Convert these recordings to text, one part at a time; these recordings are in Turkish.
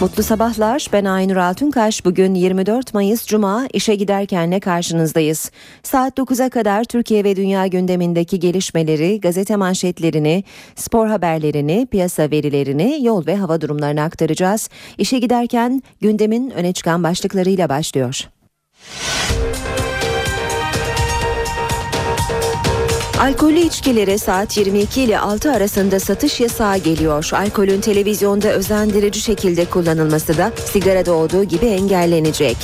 Mutlu sabahlar. Ben Aynur Altunkaş. Bugün 24 Mayıs Cuma işe giderkenle karşınızdayız. Saat 9'a kadar Türkiye ve dünya gündemindeki gelişmeleri, gazete manşetlerini, spor haberlerini, piyasa verilerini, yol ve hava durumlarını aktaracağız. İşe giderken gündemin öne çıkan başlıklarıyla başlıyor. Alkollü içkilere saat 22 ile 6 arasında satış yasağı geliyor. Alkolün televizyonda özendirici şekilde kullanılması da sigarada olduğu gibi engellenecek.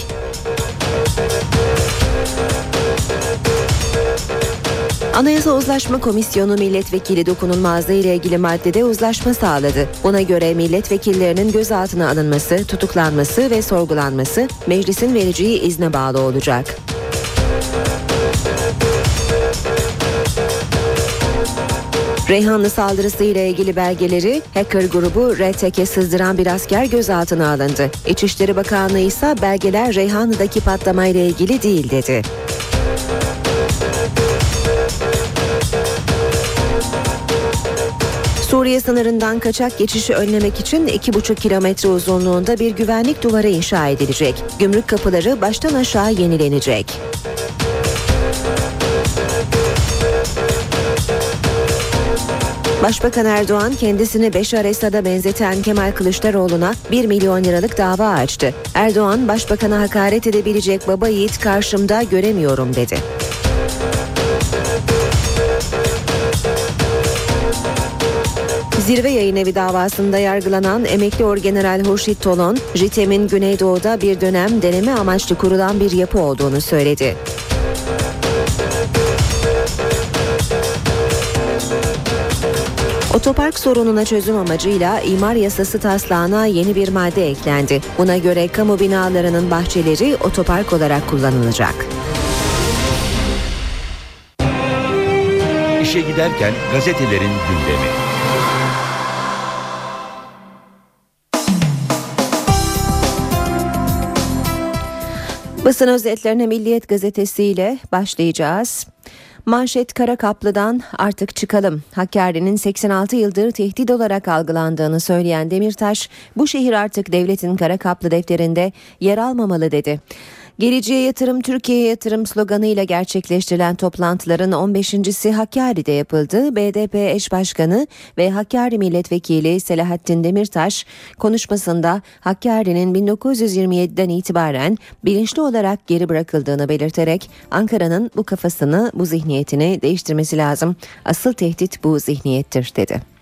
Anayasa Uzlaşma Komisyonu milletvekili dokunulmazlığı ile ilgili maddede uzlaşma sağladı. Buna göre milletvekillerinin gözaltına alınması, tutuklanması ve sorgulanması meclisin vereceği izne bağlı olacak. Reyhanlı saldırısı ile ilgili belgeleri hacker grubu RTK sızdıran bir asker gözaltına alındı. İçişleri Bakanlığı ise belgeler Reyhanlı'daki patlamayla ilgili değil dedi. Suriye sınırından kaçak geçişi önlemek için 2,5 kilometre uzunluğunda bir güvenlik duvarı inşa edilecek. Gümrük kapıları baştan aşağı yenilenecek. Başbakan Erdoğan kendisini Beşar Esad'a benzeten Kemal Kılıçdaroğlu'na 1 milyon liralık dava açtı. Erdoğan başbakana hakaret edebilecek baba yiğit karşımda göremiyorum dedi. Zirve yayın evi davasında yargılanan emekli orgeneral Hurşit Tolon, JITEM'in Güneydoğu'da bir dönem deneme amaçlı kurulan bir yapı olduğunu söyledi. Otopark sorununa çözüm amacıyla imar yasası taslağına yeni bir madde eklendi. Buna göre kamu binalarının bahçeleri otopark olarak kullanılacak. İşe giderken gazetelerin gündemi. Basın özetlerine Milliyet Gazetesi ile başlayacağız. Manşet Kara Kaplı'dan artık çıkalım. Hakkari'nin 86 yıldır tehdit olarak algılandığını söyleyen Demirtaş, bu şehir artık devletin Kara Kaplı defterinde yer almamalı dedi. Geleceğe yatırım Türkiye'ye yatırım sloganıyla gerçekleştirilen toplantıların 15.si Hakkari'de yapıldı. BDP eş başkanı ve Hakkari milletvekili Selahattin Demirtaş konuşmasında Hakkari'nin 1927'den itibaren bilinçli olarak geri bırakıldığını belirterek Ankara'nın bu kafasını, bu zihniyetini değiştirmesi lazım. Asıl tehdit bu zihniyettir dedi.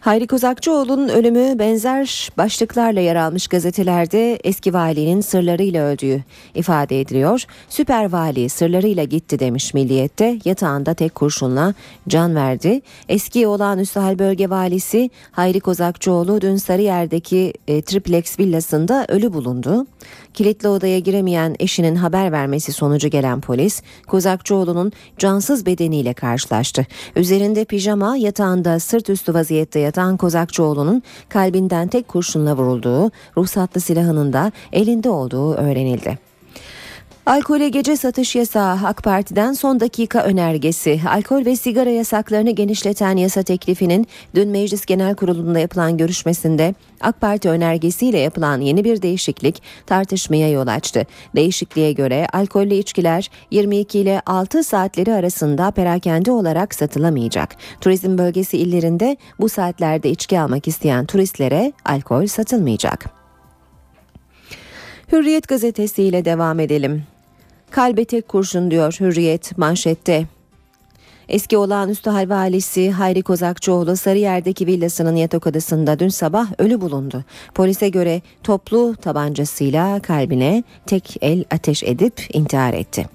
Hayri Kozakçıoğlu'nun ölümü benzer başlıklarla yer almış gazetelerde eski valinin sırlarıyla öldüğü ifade ediliyor. Süper vali sırlarıyla gitti demiş Milliyet'te yatağında tek kurşunla can verdi. Eski olağanüstü hal bölge valisi Hayri Kozakçıoğlu dün Sarıyer'deki e, triplex villasında ölü bulundu. Kilitli odaya giremeyen eşinin haber vermesi sonucu gelen polis Kozakçıoğlu'nun cansız bedeniyle karşılaştı. Üzerinde pijama yatağında sırt üstü vaziyette yatan Kozakçıoğlu'nun kalbinden tek kurşunla vurulduğu, ruhsatlı silahının da elinde olduğu öğrenildi. Alkole gece satış yasağı AK Parti'den son dakika önergesi. Alkol ve sigara yasaklarını genişleten yasa teklifinin dün Meclis Genel Kurulu'nda yapılan görüşmesinde AK Parti önergesiyle yapılan yeni bir değişiklik tartışmaya yol açtı. Değişikliğe göre alkollü içkiler 22 ile 6 saatleri arasında perakende olarak satılamayacak. Turizm bölgesi illerinde bu saatlerde içki almak isteyen turistlere alkol satılmayacak. Hürriyet gazetesiyle devam edelim. Kalbe tek kurşun diyor Hürriyet manşette. Eski olağanüstü hal valisi Hayri Kozakçıoğlu Sarıyer'deki villasının yatak odasında dün sabah ölü bulundu. Polise göre toplu tabancasıyla kalbine tek el ateş edip intihar etti.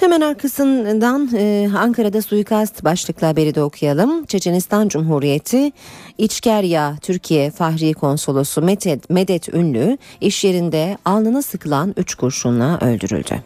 Hemen arkasından e, Ankara'da suikast başlıklı haberi de okuyalım. Çeçenistan Cumhuriyeti İçkerya Türkiye Fahri Konsolosu Medet, Medet Ünlü iş yerinde alnına sıkılan 3 kurşunla öldürüldü.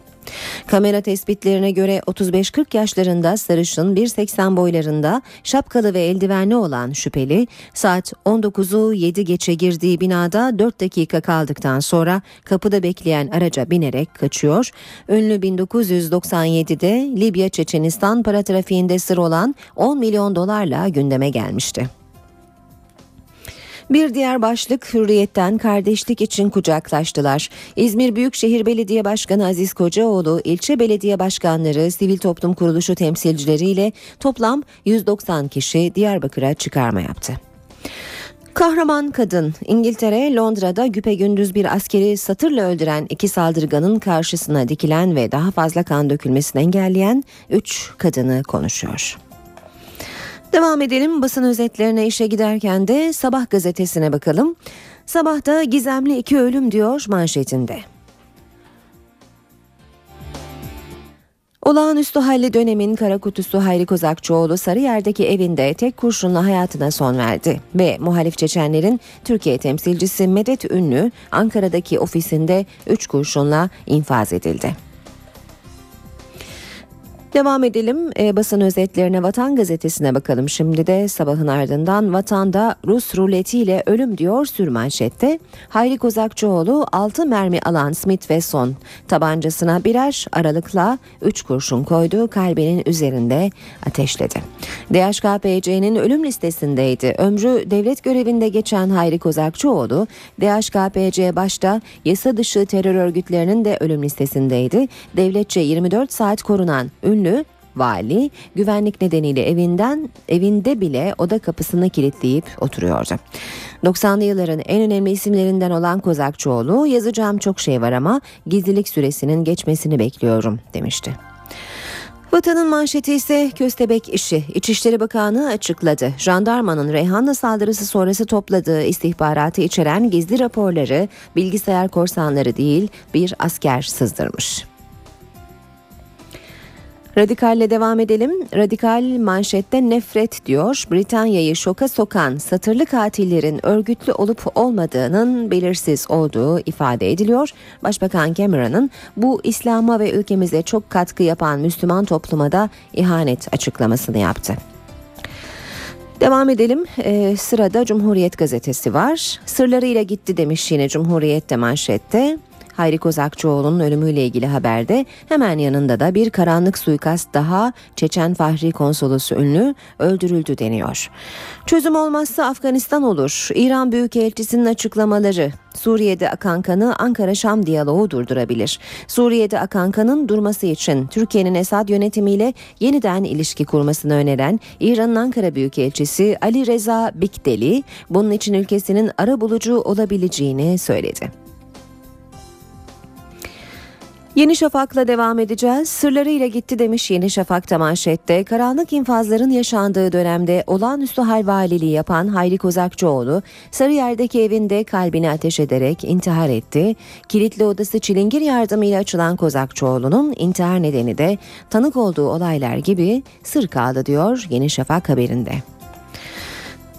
Kamera tespitlerine göre 35-40 yaşlarında sarışın 1.80 boylarında şapkalı ve eldivenli olan şüpheli saat 19'u 7 geçe girdiği binada 4 dakika kaldıktan sonra kapıda bekleyen araca binerek kaçıyor. Ünlü 1997'de Libya Çeçenistan para trafiğinde sır olan 10 milyon dolarla gündeme gelmişti. Bir diğer başlık hürriyetten kardeşlik için kucaklaştılar. İzmir Büyükşehir Belediye Başkanı Aziz Kocaoğlu, ilçe belediye başkanları, sivil toplum kuruluşu temsilcileriyle toplam 190 kişi Diyarbakır'a çıkarma yaptı. Kahraman kadın İngiltere Londra'da güpegündüz bir askeri satırla öldüren iki saldırganın karşısına dikilen ve daha fazla kan dökülmesini engelleyen 3 kadını konuşuyor. Devam edelim basın özetlerine işe giderken de Sabah gazetesine bakalım. Sabahta gizemli iki ölüm diyor manşetinde. Olağanüstü halli dönemin kara kutusu Hayri Kozakçıoğlu Sarıyer'deki evinde tek kurşunla hayatına son verdi ve muhalif Çeçenlerin Türkiye temsilcisi Medet Ünlü Ankara'daki ofisinde 3 kurşunla infaz edildi. Devam edelim e, basın özetlerine Vatan Gazetesi'ne bakalım şimdi de sabahın ardından Vatan'da Rus ruletiyle ölüm diyor sürmanşette. Hayri Kozakçıoğlu 6 mermi alan Smith Wesson tabancasına birer aralıkla 3 kurşun koydu kalbinin üzerinde ateşledi. DHKPC'nin ölüm listesindeydi. Ömrü devlet görevinde geçen Hayri Kozakçıoğlu DHKPC başta yasa dışı terör örgütlerinin de ölüm listesindeydi. Devletçe 24 saat korunan ünlü ünlü vali güvenlik nedeniyle evinden evinde bile oda kapısını kilitleyip oturuyordu. 90'lı yılların en önemli isimlerinden olan Kozakçıoğlu yazacağım çok şey var ama gizlilik süresinin geçmesini bekliyorum demişti. Vatanın manşeti ise köstebek işi. İçişleri Bakanı açıkladı. Jandarmanın Reyhanlı saldırısı sonrası topladığı istihbaratı içeren gizli raporları bilgisayar korsanları değil bir asker sızdırmış. Radikalle devam edelim. Radikal manşette nefret diyor. Britanya'yı şoka sokan satırlı katillerin örgütlü olup olmadığının belirsiz olduğu ifade ediliyor. Başbakan Cameron'ın bu İslam'a ve ülkemize çok katkı yapan Müslüman topluma da ihanet açıklamasını yaptı. Devam edelim. Ee, sırada Cumhuriyet gazetesi var. Sırlarıyla gitti demiş yine Cumhuriyet'te manşette. Hayri Kozakçıoğlu'nun ölümüyle ilgili haberde hemen yanında da bir karanlık suikast daha Çeçen Fahri Konsolosu ünlü öldürüldü deniyor. Çözüm olmazsa Afganistan olur. İran Büyükelçisi'nin açıklamaları Suriye'de akan kanı Ankara-Şam diyaloğu durdurabilir. Suriye'de akan kanın durması için Türkiye'nin Esad yönetimiyle yeniden ilişki kurmasını öneren İran'ın Ankara Büyükelçisi Ali Reza Bikdeli bunun için ülkesinin ara bulucu olabileceğini söyledi. Yeni Şafak'la devam edeceğiz. Sırlarıyla gitti demiş Yeni Şafak'ta manşette. Karanlık infazların yaşandığı dönemde olağanüstü hal valiliği yapan Hayri Kozakçıoğlu, Sarıyer'deki evinde kalbini ateş ederek intihar etti. Kilitli odası çilingir yardımıyla açılan Kozakçıoğlu'nun intihar nedeni de tanık olduğu olaylar gibi sır kaldı diyor Yeni Şafak haberinde.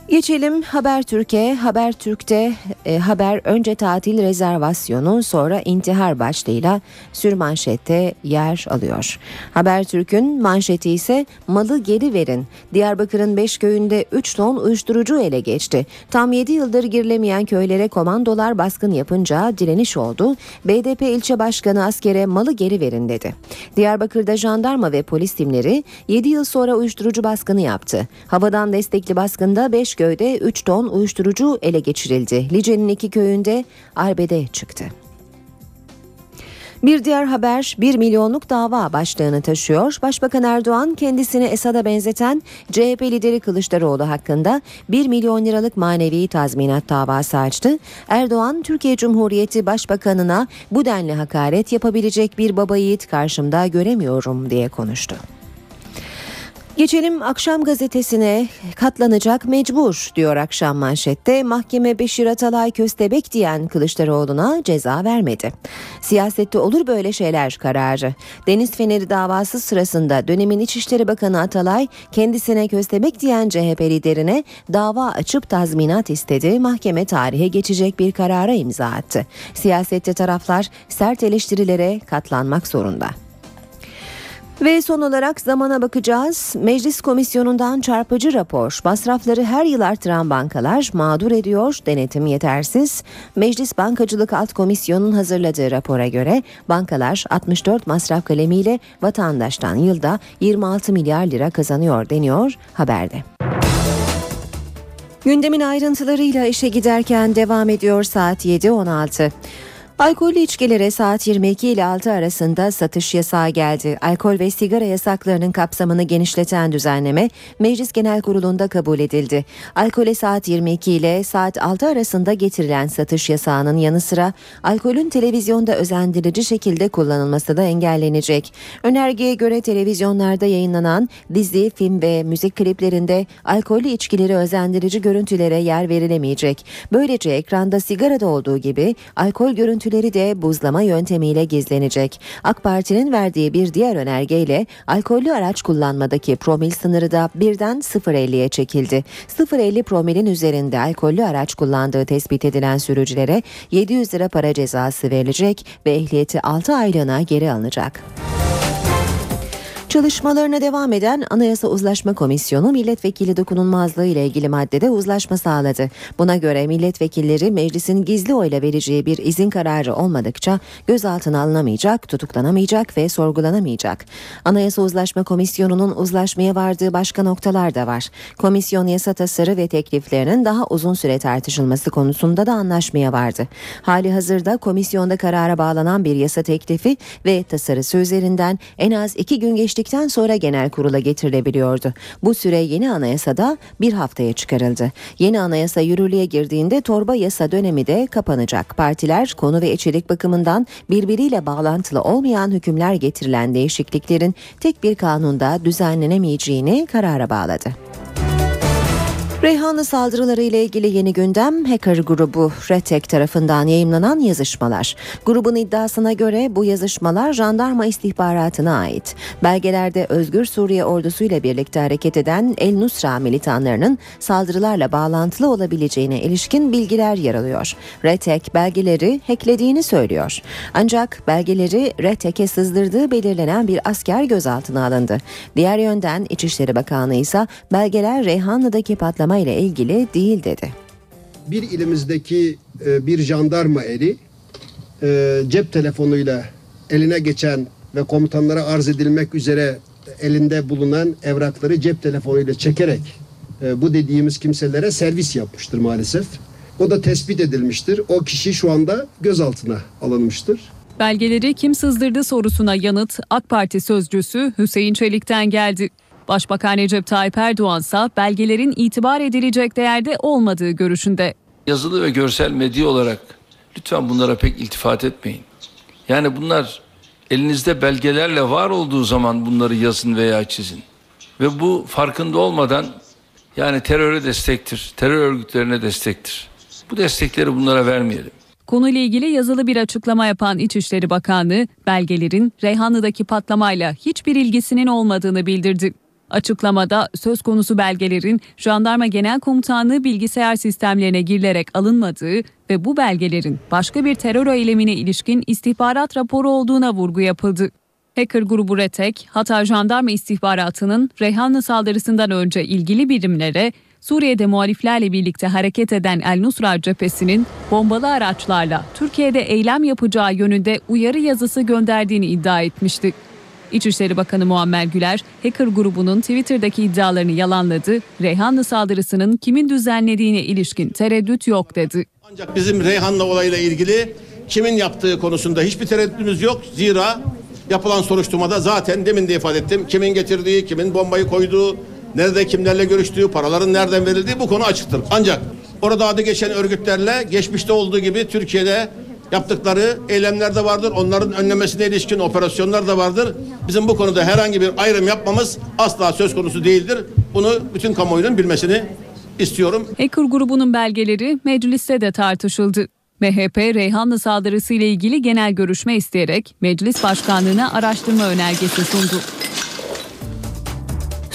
Geçelim Habertürk'e. Habertürk'te e, haber önce tatil rezervasyonu sonra intihar başlığıyla sürmanşette yer alıyor. Habertürk'ün manşeti ise malı geri verin. Diyarbakır'ın 5 köyünde 3 ton uyuşturucu ele geçti. Tam 7 yıldır girilemeyen köylere komandolar baskın yapınca direniş oldu. BDP ilçe başkanı askere malı geri verin dedi. Diyarbakır'da jandarma ve polis timleri 7 yıl sonra uyuşturucu baskını yaptı. Havadan destekli baskında 5 köyde 3 ton uyuşturucu ele geçirildi. Lice'nin iki köyünde arbede çıktı. Bir diğer haber 1 milyonluk dava başlığını taşıyor. Başbakan Erdoğan kendisini Esad'a benzeten CHP lideri Kılıçdaroğlu hakkında 1 milyon liralık manevi tazminat davası açtı. Erdoğan Türkiye Cumhuriyeti Başbakanına bu denli hakaret yapabilecek bir baba yiğit karşımda göremiyorum diye konuştu. Geçelim akşam gazetesine katlanacak mecbur diyor akşam manşette. Mahkeme Beşir Atalay Köstebek diyen Kılıçdaroğlu'na ceza vermedi. Siyasette olur böyle şeyler kararı. Deniz Feneri davası sırasında dönemin İçişleri Bakanı Atalay kendisine Köstebek diyen CHP liderine dava açıp tazminat istedi. Mahkeme tarihe geçecek bir karara imza attı. Siyasette taraflar sert eleştirilere katlanmak zorunda. Ve son olarak zamana bakacağız. Meclis komisyonundan çarpıcı rapor. Masrafları her yıl artıran bankalar mağdur ediyor, denetim yetersiz. Meclis Bankacılık Alt Komisyonu'nun hazırladığı rapora göre bankalar 64 masraf kalemiyle vatandaştan yılda 26 milyar lira kazanıyor deniyor haberde. Gündemin ayrıntılarıyla işe giderken devam ediyor saat 7.16. Alkollü içkilere saat 22 ile 6 arasında satış yasağı geldi. Alkol ve sigara yasaklarının kapsamını genişleten düzenleme Meclis Genel Kurulu'nda kabul edildi. Alkole saat 22 ile saat 6 arasında getirilen satış yasağının yanı sıra alkolün televizyonda özendirici şekilde kullanılması da engellenecek. Önergeye göre televizyonlarda yayınlanan dizi, film ve müzik kliplerinde alkollü içkileri özendirici görüntülere yer verilemeyecek. Böylece ekranda sigarada olduğu gibi alkol görüntüleri görüntüleri de buzlama yöntemiyle gizlenecek. AK Parti'nin verdiği bir diğer önergeyle alkollü araç kullanmadaki promil sınırı da birden 0.50'ye çekildi. 0.50 promilin üzerinde alkollü araç kullandığı tespit edilen sürücülere 700 lira para cezası verilecek ve ehliyeti 6 aylığına geri alınacak. Çalışmalarına devam eden Anayasa Uzlaşma Komisyonu milletvekili dokunulmazlığı ile ilgili maddede uzlaşma sağladı. Buna göre milletvekilleri meclisin gizli oyla vereceği bir izin kararı olmadıkça gözaltına alınamayacak, tutuklanamayacak ve sorgulanamayacak. Anayasa Uzlaşma Komisyonu'nun uzlaşmaya vardığı başka noktalar da var. Komisyon yasa tasarı ve tekliflerinin daha uzun süre tartışılması konusunda da anlaşmaya vardı. Hali hazırda komisyonda karara bağlanan bir yasa teklifi ve tasarısı üzerinden en az iki gün geçti geçtikten sonra genel kurula getirilebiliyordu. Bu süre yeni anayasada bir haftaya çıkarıldı. Yeni anayasa yürürlüğe girdiğinde torba yasa dönemi de kapanacak. Partiler konu ve içerik bakımından birbiriyle bağlantılı olmayan hükümler getirilen değişikliklerin tek bir kanunda düzenlenemeyeceğini karara bağladı. Reyhanlı saldırıları ile ilgili yeni gündem hacker grubu Retek tarafından yayımlanan yazışmalar. Grubun iddiasına göre bu yazışmalar jandarma istihbaratına ait. Belgelerde Özgür Suriye ordusu ile birlikte hareket eden El Nusra militanlarının saldırılarla bağlantılı olabileceğine ilişkin bilgiler yer alıyor. Retek belgeleri hacklediğini söylüyor. Ancak belgeleri Retek'e sızdırdığı belirlenen bir asker gözaltına alındı. Diğer yönden İçişleri Bakanlığı ise belgeler Reyhanlı'daki patlama ile ilgili değil dedi. Bir ilimizdeki e, bir jandarma eri e, cep telefonuyla eline geçen ve komutanlara arz edilmek üzere elinde bulunan evrakları cep telefonuyla çekerek e, bu dediğimiz kimselere servis yapmıştır maalesef. O da tespit edilmiştir. O kişi şu anda gözaltına alınmıştır. Belgeleri kim sızdırdı sorusuna yanıt AK Parti sözcüsü Hüseyin Çelik'ten geldi. Başbakan Recep Tayyip Erdoğan ise belgelerin itibar edilecek değerde olmadığı görüşünde. Yazılı ve görsel medya olarak lütfen bunlara pek iltifat etmeyin. Yani bunlar elinizde belgelerle var olduğu zaman bunları yazın veya çizin. Ve bu farkında olmadan yani teröre destektir, terör örgütlerine destektir. Bu destekleri bunlara vermeyelim. Konuyla ilgili yazılı bir açıklama yapan İçişleri Bakanlığı belgelerin Reyhanlı'daki patlamayla hiçbir ilgisinin olmadığını bildirdi. Açıklamada söz konusu belgelerin Jandarma Genel Komutanlığı bilgisayar sistemlerine girilerek alınmadığı ve bu belgelerin başka bir terör eylemine ilişkin istihbarat raporu olduğuna vurgu yapıldı. Hacker grubu Retek, Hatay Jandarma İstihbaratı'nın Reyhanlı saldırısından önce ilgili birimlere Suriye'de muhaliflerle birlikte hareket eden El Nusra cephesinin bombalı araçlarla Türkiye'de eylem yapacağı yönünde uyarı yazısı gönderdiğini iddia etmişti. İçişleri Bakanı Muammer Güler, hacker grubunun Twitter'daki iddialarını yalanladı. Reyhanlı saldırısının kimin düzenlediğine ilişkin tereddüt yok dedi. Ancak bizim Reyhanlı olayla ilgili kimin yaptığı konusunda hiçbir tereddütümüz yok. Zira yapılan soruşturmada zaten demin de ifade ettim. Kimin getirdiği, kimin bombayı koyduğu, nerede kimlerle görüştüğü, paraların nereden verildiği bu konu açıktır. Ancak orada adı geçen örgütlerle geçmişte olduğu gibi Türkiye'de Yaptıkları eylemler de vardır. Onların önlemesine ilişkin operasyonlar da vardır. Bizim bu konuda herhangi bir ayrım yapmamız asla söz konusu değildir. Bunu bütün kamuoyunun bilmesini istiyorum. Hacker grubunun belgeleri mecliste de tartışıldı. MHP Reyhanlı saldırısı ile ilgili genel görüşme isteyerek meclis başkanlığına araştırma önergesi sundu.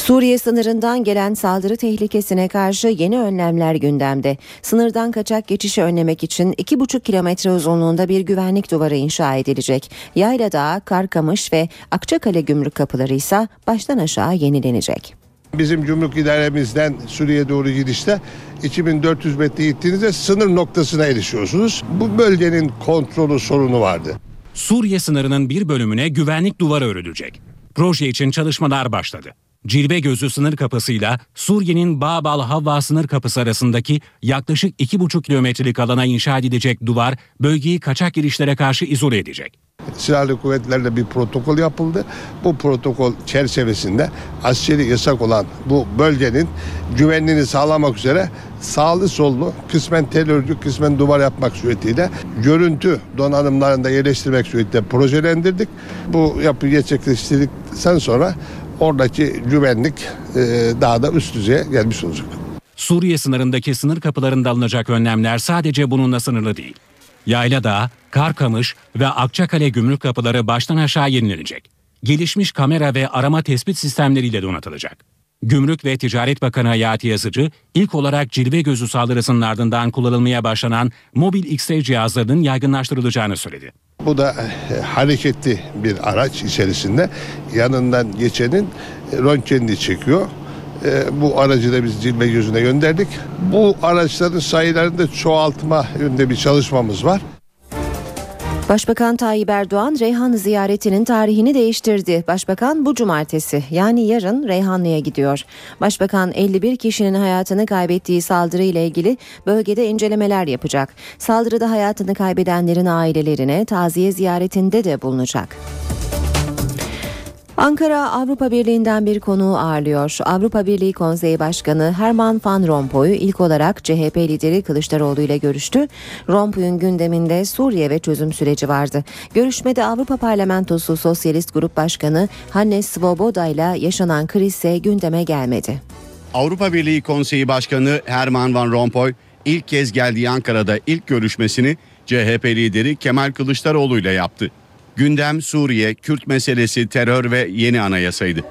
Suriye sınırından gelen saldırı tehlikesine karşı yeni önlemler gündemde. Sınırdan kaçak geçişi önlemek için 2,5 kilometre uzunluğunda bir güvenlik duvarı inşa edilecek. Yayladağ, Karkamış ve Akçakale gümrük kapıları ise baştan aşağı yenilenecek. Bizim gümrük idaremizden Suriye doğru gidişte 2400 metre gittiğinizde sınır noktasına erişiyorsunuz. Bu bölgenin kontrolü sorunu vardı. Suriye sınırının bir bölümüne güvenlik duvarı örülecek. Proje için çalışmalar başladı. Cilve Gözü sınır kapısıyla Suriye'nin Babal Havva sınır kapısı arasındaki yaklaşık 2,5 kilometrelik alana inşa edilecek duvar bölgeyi kaçak girişlere karşı izole edecek. Silahlı kuvvetlerle bir protokol yapıldı. Bu protokol çerçevesinde askeri yasak olan bu bölgenin güvenliğini sağlamak üzere sağlı sollu kısmen terörcü kısmen duvar yapmak suretiyle görüntü donanımlarında yerleştirmek suretiyle projelendirdik. Bu yapı gerçekleştirdikten sonra oradaki güvenlik e, daha da üst düzeye gelmiş olacak. Suriye sınırındaki sınır kapılarında alınacak önlemler sadece bununla sınırlı değil. Yayladağ, Karkamış ve Akçakale gümrük kapıları baştan aşağı yenilenecek. Gelişmiş kamera ve arama tespit sistemleriyle donatılacak. Gümrük ve Ticaret Bakanı Hayati Yazıcı ilk olarak cilve gözü saldırısının ardından kullanılmaya başlanan mobil X-ray cihazlarının yaygınlaştırılacağını söyledi. Bu da e, hareketli bir araç içerisinde yanından geçenin e, röntgenini çekiyor. E, bu aracı da biz cilve gözüne gönderdik. Bu araçların sayılarını da çoğaltma yönünde bir çalışmamız var. Başbakan Tayyip Erdoğan Reyhanlı ziyaretinin tarihini değiştirdi. Başbakan bu cumartesi yani yarın Reyhanlı'ya gidiyor. Başbakan 51 kişinin hayatını kaybettiği saldırı ile ilgili bölgede incelemeler yapacak. Saldırıda hayatını kaybedenlerin ailelerine taziye ziyaretinde de bulunacak. Ankara Avrupa Birliği'nden bir konuğu ağırlıyor. Avrupa Birliği Konseyi Başkanı Herman Van Rompuy ilk olarak CHP lideri Kılıçdaroğlu ile görüştü. Rompuy'un gündeminde Suriye ve çözüm süreci vardı. Görüşmede Avrupa Parlamentosu Sosyalist Grup Başkanı Hannes Svoboda ile yaşanan kriz ise gündeme gelmedi. Avrupa Birliği Konseyi Başkanı Herman Van Rompuy ilk kez geldiği Ankara'da ilk görüşmesini CHP lideri Kemal Kılıçdaroğlu ile yaptı. Gündem Suriye, Kürt meselesi, terör ve yeni anayasaydı.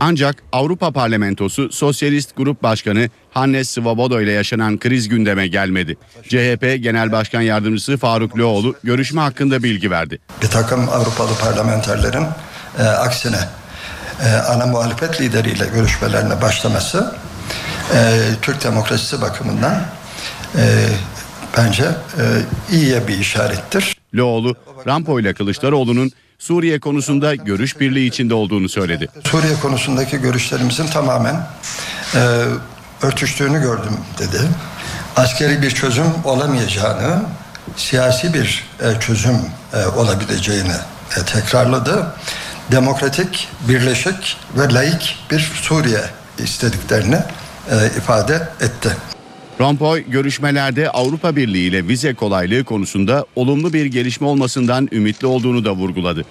Ancak Avrupa Parlamentosu Sosyalist Grup Başkanı Hannes Svoboda ile yaşanan kriz gündeme gelmedi. CHP Genel Başkan Yardımcısı Faruk Loğlu görüşme hakkında bilgi verdi. Bir takım Avrupalı parlamenterlerin e, aksine e, ana muhalefet lideriyle görüşmelerine başlaması e, Türk demokrasisi bakımından e, bence e, iyiye bir işarettir. Loğlu, Rampo ile Kılıçdaroğlu'nun Suriye konusunda görüş birliği içinde olduğunu söyledi. Suriye konusundaki görüşlerimizin tamamen e, örtüştüğünü gördüm dedi. Askeri bir çözüm olamayacağını, siyasi bir e, çözüm e, olabileceğini e, tekrarladı. Demokratik, birleşik ve laik bir Suriye istediklerini e, ifade etti. Rompuy görüşmelerde Avrupa Birliği ile vize kolaylığı konusunda olumlu bir gelişme olmasından ümitli olduğunu da vurguladı.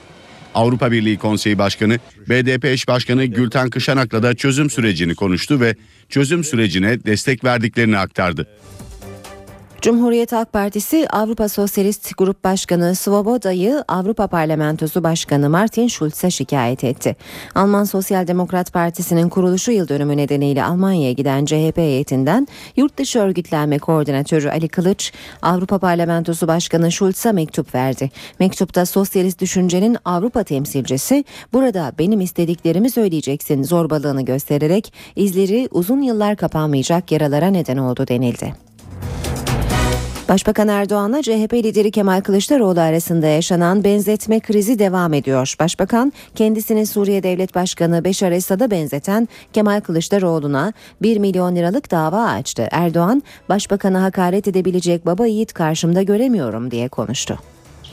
Avrupa Birliği Konseyi Başkanı BDP eş başkanı Gülten Kışanak'la da çözüm sürecini konuştu ve çözüm sürecine destek verdiklerini aktardı. Cumhuriyet Halk Partisi Avrupa Sosyalist Grup Başkanı Svoboda'yı Avrupa Parlamentosu Başkanı Martin Schulz'e şikayet etti. Alman Sosyal Demokrat Partisi'nin kuruluşu yıl dönümü nedeniyle Almanya'ya giden CHP heyetinden Yurtdışı Örgütlenme Koordinatörü Ali Kılıç, Avrupa Parlamentosu Başkanı Schulz'a mektup verdi. Mektupta sosyalist düşüncenin Avrupa temsilcisi burada benim istediklerimi söyleyeceksin zorbalığını göstererek izleri uzun yıllar kapanmayacak yaralara neden oldu denildi. Başbakan Erdoğan'la CHP lideri Kemal Kılıçdaroğlu arasında yaşanan benzetme krizi devam ediyor. Başbakan kendisini Suriye Devlet Başkanı Beşar Esad'a benzeten Kemal Kılıçdaroğlu'na 1 milyon liralık dava açtı. Erdoğan, başbakanı hakaret edebilecek baba yiğit karşımda göremiyorum diye konuştu.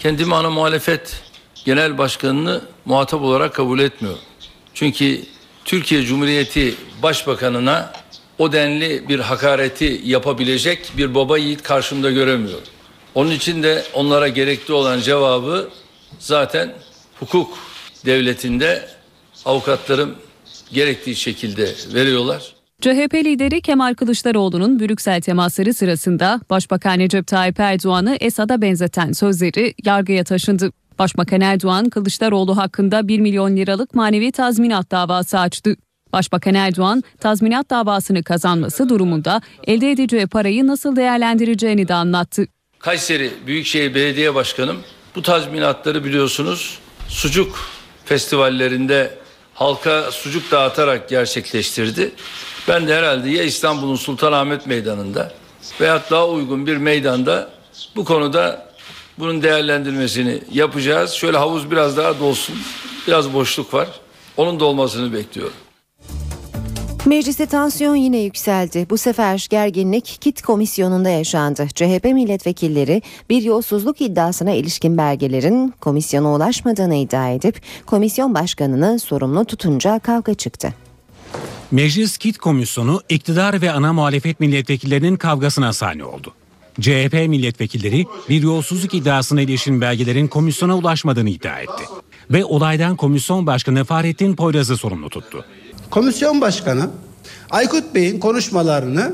Kendimi ana muhalefet genel başkanını muhatap olarak kabul etmiyorum. Çünkü Türkiye Cumhuriyeti Başbakanına o denli bir hakareti yapabilecek bir baba yiğit karşımda göremiyorum. Onun için de onlara gerekli olan cevabı zaten hukuk devletinde avukatlarım gerektiği şekilde veriyorlar. CHP lideri Kemal Kılıçdaroğlu'nun Brüksel temasları sırasında Başbakan Recep Tayyip Erdoğan'ı Esad'a benzeten sözleri yargıya taşındı. Başbakan Erdoğan Kılıçdaroğlu hakkında 1 milyon liralık manevi tazminat davası açtı. Başbakan Erdoğan tazminat davasını kazanması durumunda elde edeceği parayı nasıl değerlendireceğini de anlattı. Kayseri Büyükşehir Belediye Başkanım bu tazminatları biliyorsunuz sucuk festivallerinde halka sucuk dağıtarak gerçekleştirdi. Ben de herhalde ya İstanbul'un Sultanahmet Meydanı'nda veyahut daha uygun bir meydanda bu konuda bunun değerlendirmesini yapacağız. Şöyle havuz biraz daha dolsun. Biraz boşluk var. Onun dolmasını bekliyorum. Mecliste tansiyon yine yükseldi. Bu sefer gerginlik KİT komisyonunda yaşandı. CHP milletvekilleri bir yolsuzluk iddiasına ilişkin belgelerin komisyona ulaşmadığını iddia edip komisyon başkanını sorumlu tutunca kavga çıktı. Meclis Kit Komisyonu iktidar ve ana muhalefet milletvekillerinin kavgasına sahne oldu. CHP milletvekilleri bir yolsuzluk iddiasına ilişkin belgelerin komisyona ulaşmadığını iddia etti. Ve olaydan komisyon başkanı Fahrettin Poyraz'ı sorumlu tuttu. Komisyon Başkanı Aykut Bey'in konuşmalarını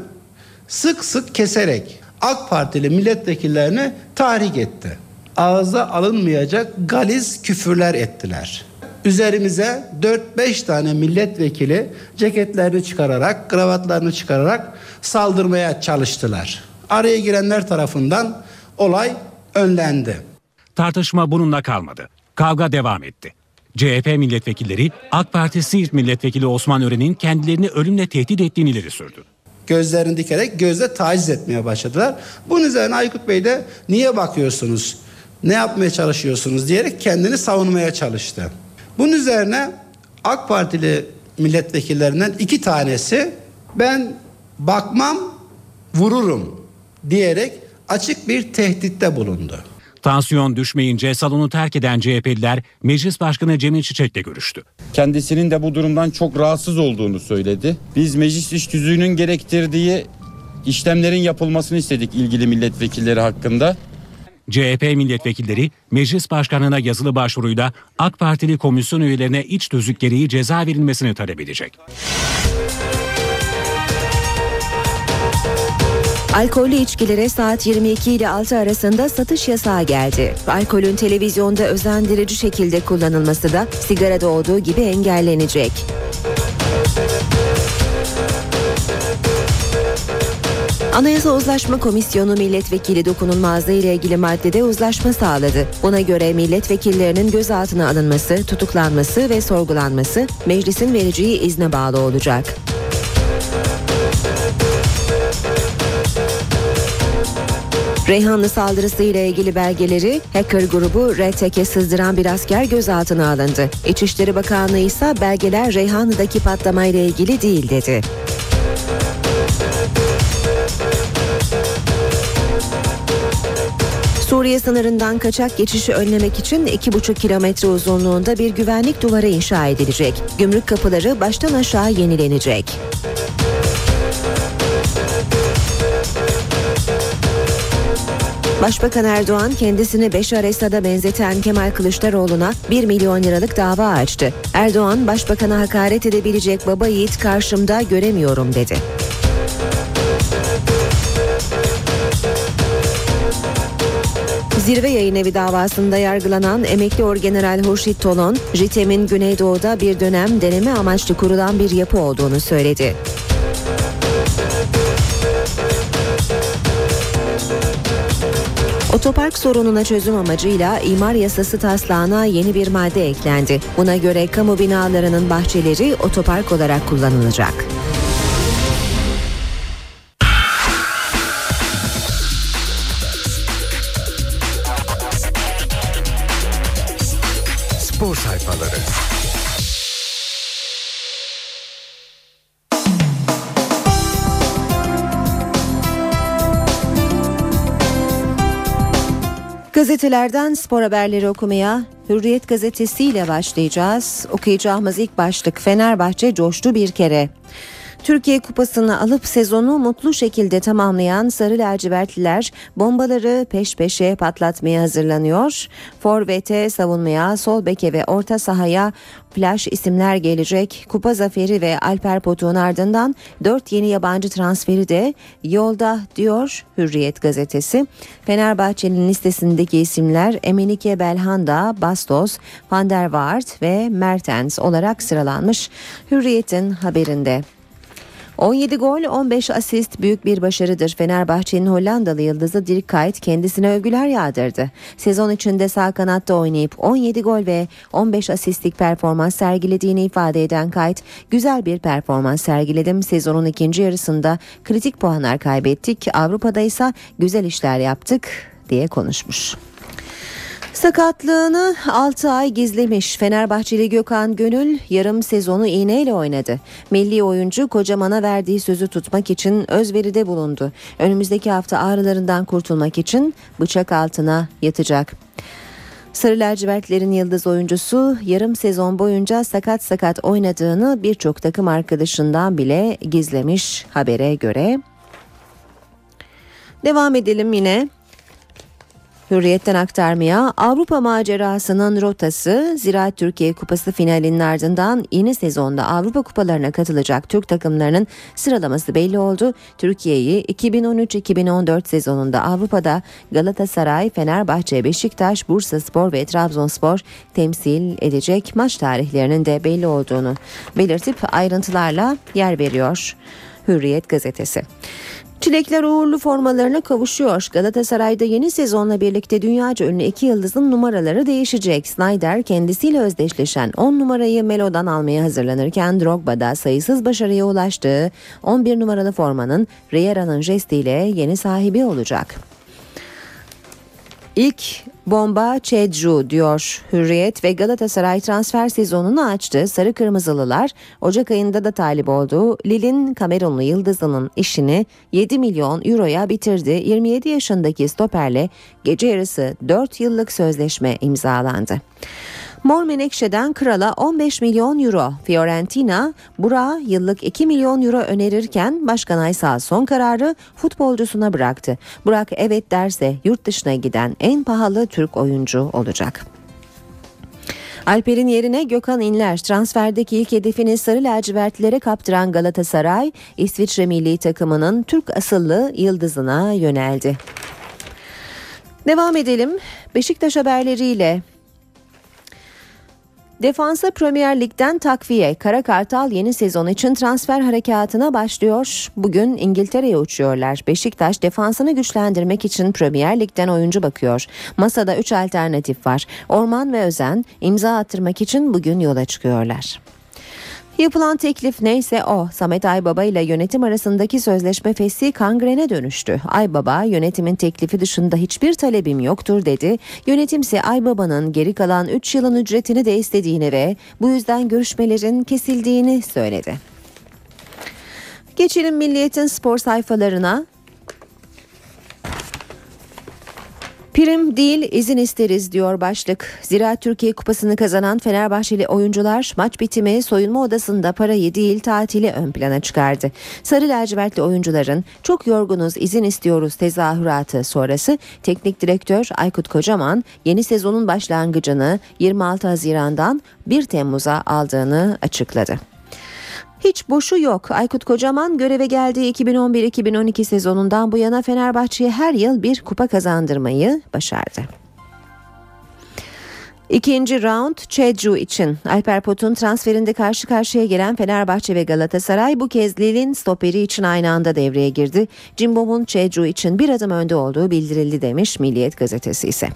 sık sık keserek AK Partili milletvekillerini tahrik etti. Ağza alınmayacak galiz küfürler ettiler. Üzerimize 4-5 tane milletvekili ceketlerini çıkararak, kravatlarını çıkararak saldırmaya çalıştılar. Araya girenler tarafından olay önlendi. Tartışma bununla kalmadı. Kavga devam etti. CHP milletvekilleri AK Parti Siirt milletvekili Osman Ören'in kendilerini ölümle tehdit ettiğini ileri sürdü. Gözlerini dikerek gözle taciz etmeye başladılar. Bunun üzerine Aykut Bey de niye bakıyorsunuz, ne yapmaya çalışıyorsunuz diyerek kendini savunmaya çalıştı. Bunun üzerine AK Partili milletvekillerinden iki tanesi ben bakmam vururum diyerek açık bir tehditte bulundu. Tansiyon düşmeyince salonu terk eden CHP'liler Meclis Başkanı Cemil Çiçek'le görüştü. Kendisinin de bu durumdan çok rahatsız olduğunu söyledi. Biz meclis iş tüzüğünün gerektirdiği işlemlerin yapılmasını istedik ilgili milletvekilleri hakkında. CHP milletvekilleri Meclis Başkanlığına yazılı başvuruyla AK Partili komisyon üyelerine iç tüzük gereği ceza verilmesini talep edecek. Alkollü içkilere saat 22 ile 6 arasında satış yasağı geldi. Alkolün televizyonda özendirici şekilde kullanılması da sigarada olduğu gibi engellenecek. Anayasa Uzlaşma Komisyonu milletvekili dokunulmazlığı ile ilgili maddede uzlaşma sağladı. Buna göre milletvekillerinin gözaltına alınması, tutuklanması ve sorgulanması meclisin vereceği izne bağlı olacak. Reyhanlı saldırısı ile ilgili belgeleri hacker grubu RTK'e sızdıran bir asker gözaltına alındı. İçişleri Bakanlığı ise belgeler Reyhanlı'daki patlamayla ilgili değil dedi. Suriye sınırından kaçak geçişi önlemek için 2,5 kilometre uzunluğunda bir güvenlik duvarı inşa edilecek. Gümrük kapıları baştan aşağı yenilenecek. Başbakan Erdoğan kendisini Beşar Esad'a benzeten Kemal Kılıçdaroğlu'na 1 milyon liralık dava açtı. Erdoğan başbakana hakaret edebilecek baba yiğit karşımda göremiyorum dedi. Zirve yayın evi davasında yargılanan emekli orgeneral Hurşit Tolon, JITEM'in Güneydoğu'da bir dönem deneme amaçlı kurulan bir yapı olduğunu söyledi. Otopark sorununa çözüm amacıyla imar yasası taslağına yeni bir madde eklendi. Buna göre kamu binalarının bahçeleri otopark olarak kullanılacak. Spor sayfaları. Gazetelerden spor haberleri okumaya Hürriyet gazetesiyle başlayacağız. Okuyacağımız ilk başlık Fenerbahçe coştu bir kere. Türkiye Kupası'nı alıp sezonu mutlu şekilde tamamlayan Sarı Lacivertliler bombaları peş peşe patlatmaya hazırlanıyor. Forvet'e, savunmaya, sol beke ve orta sahaya flash isimler gelecek. Kupa zaferi ve Alper Potuk'un ardından 4 yeni yabancı transferi de yolda diyor Hürriyet gazetesi. Fenerbahçe'nin listesindeki isimler Emenike Belhanda, Bastos, Van der Vaart ve Mertens olarak sıralanmış. Hürriyet'in haberinde. 17 gol 15 asist büyük bir başarıdır. Fenerbahçe'nin Hollandalı yıldızı Dirk Kuyt kendisine övgüler yağdırdı. Sezon içinde sağ kanatta oynayıp 17 gol ve 15 asistlik performans sergilediğini ifade eden Kuyt, güzel bir performans sergiledim. Sezonun ikinci yarısında kritik puanlar kaybettik. Avrupa'da ise güzel işler yaptık diye konuşmuş. Sakatlığını 6 ay gizlemiş Fenerbahçeli Gökhan Gönül yarım sezonu iğneyle oynadı. Milli oyuncu kocamana verdiği sözü tutmak için özveride bulundu. Önümüzdeki hafta ağrılarından kurtulmak için bıçak altına yatacak. Sarı lacivertlerin yıldız oyuncusu yarım sezon boyunca sakat sakat oynadığını birçok takım arkadaşından bile gizlemiş habere göre. Devam edelim yine. Hürriyetten aktarmaya Avrupa macerasının rotası Ziraat Türkiye Kupası finalinin ardından yeni sezonda Avrupa kupalarına katılacak Türk takımlarının sıralaması belli oldu. Türkiye'yi 2013-2014 sezonunda Avrupa'da Galatasaray, Fenerbahçe, Beşiktaş, Bursaspor ve Trabzonspor temsil edecek maç tarihlerinin de belli olduğunu belirtip ayrıntılarla yer veriyor Hürriyet gazetesi. Çilekler uğurlu formalarına kavuşuyor. Galatasaray'da yeni sezonla birlikte dünyaca ünlü iki yıldızın numaraları değişecek. Snyder kendisiyle özdeşleşen 10 numarayı Melo'dan almaya hazırlanırken Drogba'da sayısız başarıya ulaştığı 11 numaralı formanın Riera'nın jestiyle yeni sahibi olacak. İlk bomba Çedju diyor Hürriyet ve Galatasaray transfer sezonunu açtı. Sarı Kırmızılılar Ocak ayında da talip olduğu Lille'in Kamerunlu yıldızının işini 7 milyon euroya bitirdi. 27 yaşındaki stoperle gece yarısı 4 yıllık sözleşme imzalandı. Mor Menekşe'den Kral'a 15 milyon euro. Fiorentina Burak'a yıllık 2 milyon euro önerirken Başkan Aysal son kararı futbolcusuna bıraktı. Burak evet derse yurt dışına giden en pahalı Türk oyuncu olacak. Alper'in yerine Gökhan İnler transferdeki ilk hedefini sarı lacivertlere kaptıran Galatasaray, İsviçre milli takımının Türk asıllı yıldızına yöneldi. Devam edelim Beşiktaş haberleriyle. Defansa Premier Lig'den takviye. Kara Kartal yeni sezon için transfer harekatına başlıyor. Bugün İngiltere'ye uçuyorlar. Beşiktaş defansını güçlendirmek için Premier Lig'den oyuncu bakıyor. Masada 3 alternatif var. Orman ve Özen imza attırmak için bugün yola çıkıyorlar. Yapılan teklif neyse o. Samet Aybaba ile yönetim arasındaki sözleşme fesli kangrene dönüştü. Aybaba yönetimin teklifi dışında hiçbir talebim yoktur dedi. Yönetimse Aybaba'nın geri kalan 3 yılın ücretini de istediğini ve bu yüzden görüşmelerin kesildiğini söyledi. Geçelim Milliyet'in spor sayfalarına. Prim değil izin isteriz diyor başlık. Zira Türkiye Kupası'nı kazanan Fenerbahçeli oyuncular maç bitimi soyunma odasında parayı değil tatili ön plana çıkardı. Sarı lacivertli oyuncuların çok yorgunuz izin istiyoruz tezahüratı sonrası teknik direktör Aykut Kocaman yeni sezonun başlangıcını 26 Haziran'dan 1 Temmuz'a aldığını açıkladı. Hiç boşu yok. Aykut Kocaman göreve geldiği 2011-2012 sezonundan bu yana Fenerbahçe'ye her yıl bir kupa kazandırmayı başardı. İkinci round Çedju için Alper Pot'un transferinde karşı karşıya gelen Fenerbahçe ve Galatasaray bu kez Lille'in stoperi için aynı anda devreye girdi. Cimbom'un Çedju için bir adım önde olduğu bildirildi demiş Milliyet gazetesi ise.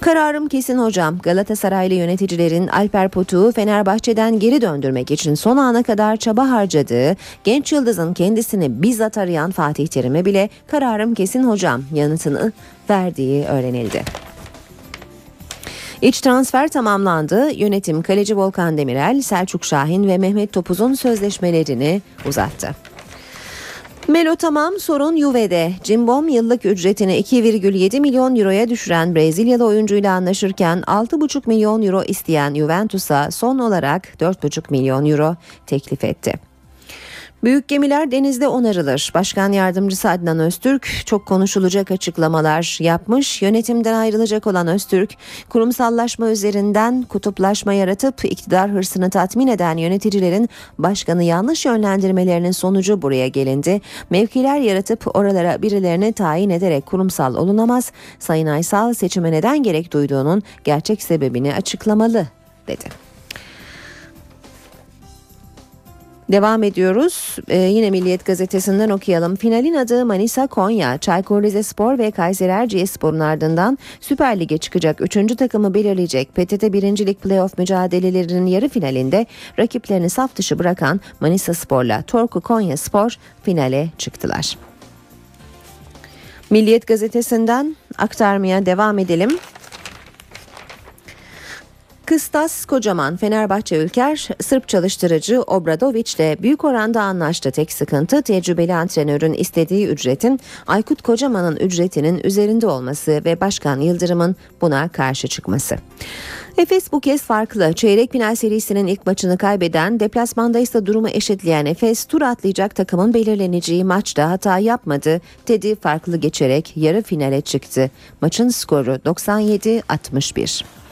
Kararım kesin hocam. Galatasaraylı yöneticilerin Alper Pot'u Fenerbahçe'den geri döndürmek için son ana kadar çaba harcadığı genç yıldızın kendisini bizzat arayan Fatih Terim'e bile kararım kesin hocam yanıtını verdiği öğrenildi. İç transfer tamamlandı. Yönetim kaleci Volkan Demirel, Selçuk Şahin ve Mehmet Topuz'un sözleşmelerini uzattı. Melo tamam sorun Juve'de. Cimbom yıllık ücretini 2,7 milyon euroya düşüren Brezilyalı oyuncuyla anlaşırken 6,5 milyon euro isteyen Juventus'a son olarak 4,5 milyon euro teklif etti. Büyük gemiler denizde onarılır. Başkan yardımcısı Adnan Öztürk çok konuşulacak açıklamalar yapmış. Yönetimden ayrılacak olan Öztürk, kurumsallaşma üzerinden kutuplaşma yaratıp iktidar hırsını tatmin eden yöneticilerin başkanı yanlış yönlendirmelerinin sonucu buraya gelindi. Mevkiler yaratıp oralara birilerini tayin ederek kurumsal olunamaz. Sayın Aysal seçime neden gerek duyduğunun gerçek sebebini açıklamalı dedi. Devam ediyoruz. Ee, yine Milliyet Gazetesi'nden okuyalım. Finalin adı Manisa Konya. Çaykur Rizespor ve Kayseri Erciyespor'un ardından Süper Lig'e çıkacak 3. takımı belirleyecek PTT 1. Lig playoff mücadelelerinin yarı finalinde rakiplerini saf dışı bırakan Manisa Spor'la Torku Konya Spor finale çıktılar. Milliyet Gazetesi'nden aktarmaya devam edelim. Kıstas Kocaman Fenerbahçe Ülker Sırp çalıştırıcı Obradoviç ile büyük oranda anlaştı. Tek sıkıntı tecrübeli antrenörün istediği ücretin Aykut Kocaman'ın ücretinin üzerinde olması ve Başkan Yıldırım'ın buna karşı çıkması. Efes bu kez farklı. Çeyrek final serisinin ilk maçını kaybeden, deplasmanda ise durumu eşitleyen Efes tur atlayacak takımın belirleneceği maçta hata yapmadı. Teddy farklı geçerek yarı finale çıktı. Maçın skoru 97-61.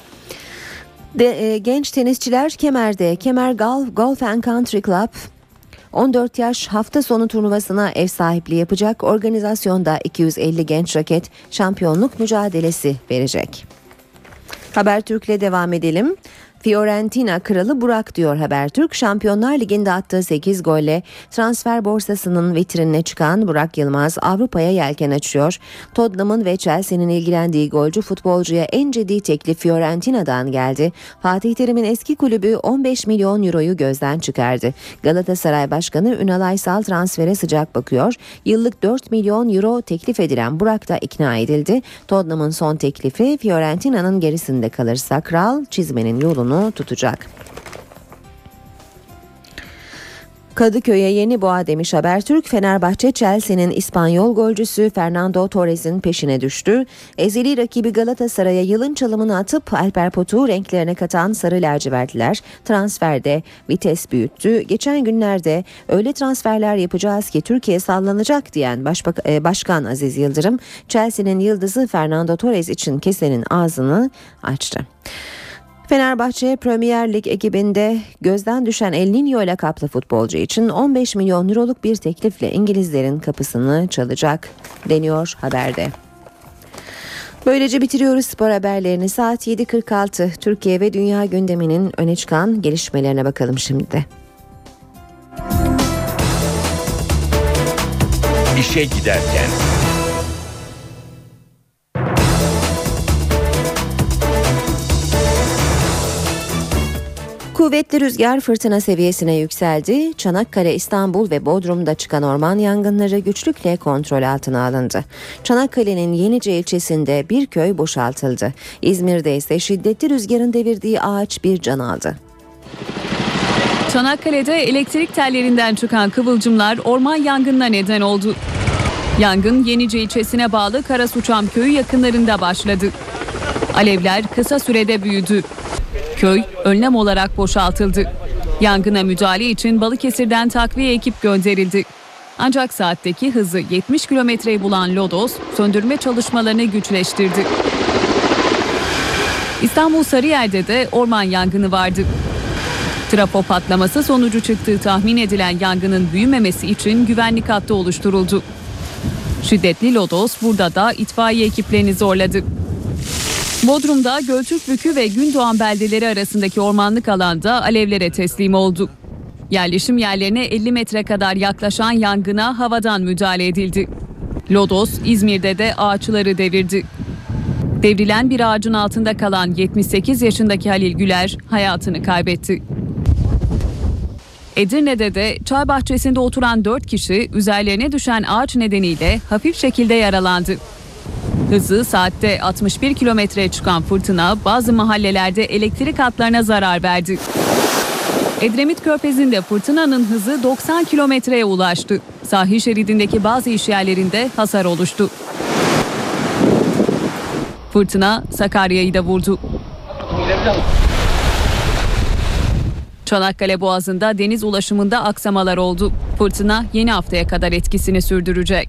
De, e, genç tenisçiler Kemer'de Kemer Golf, Golf and Country Club 14 yaş hafta sonu turnuvasına ev sahipliği yapacak organizasyonda 250 genç raket şampiyonluk mücadelesi verecek. Habertürk'le devam edelim. Fiorentina kralı Burak diyor Habertürk. Şampiyonlar Ligi'nde attığı 8 golle transfer borsasının vitrinine çıkan Burak Yılmaz Avrupa'ya yelken açıyor. Tottenham'ın ve Chelsea'nin ilgilendiği golcü futbolcuya en ciddi teklif Fiorentina'dan geldi. Fatih Terim'in eski kulübü 15 milyon euroyu gözden çıkardı. Galatasaray Başkanı Ünal Aysal transfere sıcak bakıyor. Yıllık 4 milyon euro teklif edilen Burak da ikna edildi. Tottenham'ın son teklifi Fiorentina'nın gerisinde kalırsa Kral çizmenin yolunu yolunu tutacak. Kadıköy'e yeni boğa demiş Habertürk. Fenerbahçe Chelsea'nin İspanyol golcüsü Fernando Torres'in peşine düştü. Ezeli rakibi Galatasaray'a yılın çalımını atıp Alper Potuk'u renklerine katan Sarı Lacivertliler transferde vites büyüttü. Geçen günlerde öyle transferler yapacağız ki Türkiye sallanacak diyen Başbak e, Başkan Aziz Yıldırım Chelsea'nin yıldızı Fernando Torres için kesenin ağzını açtı. Fenerbahçe Premier Lig ekibinde gözden düşen El Niño ile futbolcu için 15 milyon euroluk bir teklifle İngilizlerin kapısını çalacak deniyor haberde. Böylece bitiriyoruz spor haberlerini. Saat 7.46 Türkiye ve dünya gündeminin öne çıkan gelişmelerine bakalım şimdi de. İşe giderken Kuvvetli rüzgar fırtına seviyesine yükseldi. Çanakkale, İstanbul ve Bodrum'da çıkan orman yangınları güçlükle kontrol altına alındı. Çanakkale'nin Yenice ilçesinde bir köy boşaltıldı. İzmir'de ise şiddetli rüzgarın devirdiği ağaç bir can aldı. Çanakkale'de elektrik tellerinden çıkan kıvılcımlar orman yangınına neden oldu. Yangın Yenice ilçesine bağlı Karasuçam köyü yakınlarında başladı. Alevler kısa sürede büyüdü. Köy önlem olarak boşaltıldı. Yangına müdahale için Balıkesir'den takviye ekip gönderildi. Ancak saatteki hızı 70 kilometreyi bulan Lodos söndürme çalışmalarını güçleştirdi. İstanbul Sarıyer'de de orman yangını vardı. Trafo patlaması sonucu çıktığı tahmin edilen yangının büyümemesi için güvenlik hattı oluşturuldu. Şiddetli lodos burada da itfaiye ekiplerini zorladı. Bodrum'da Göltürkbükü ve Gündoğan beldeleri arasındaki ormanlık alanda alevlere teslim oldu. Yerleşim yerlerine 50 metre kadar yaklaşan yangına havadan müdahale edildi. Lodos İzmir'de de ağaçları devirdi. Devrilen bir ağacın altında kalan 78 yaşındaki Halil Güler hayatını kaybetti. Edirne'de de çay bahçesinde oturan 4 kişi üzerlerine düşen ağaç nedeniyle hafif şekilde yaralandı. Hızı saatte 61 kilometreye çıkan fırtına bazı mahallelerde elektrik hatlarına zarar verdi. Edremit Körfezi'nde fırtınanın hızı 90 kilometreye ulaştı. Sahil şeridindeki bazı işyerlerinde hasar oluştu. Fırtına Sakarya'yı da vurdu. Çanakkale Boğazı'nda deniz ulaşımında aksamalar oldu. Fırtına yeni haftaya kadar etkisini sürdürecek.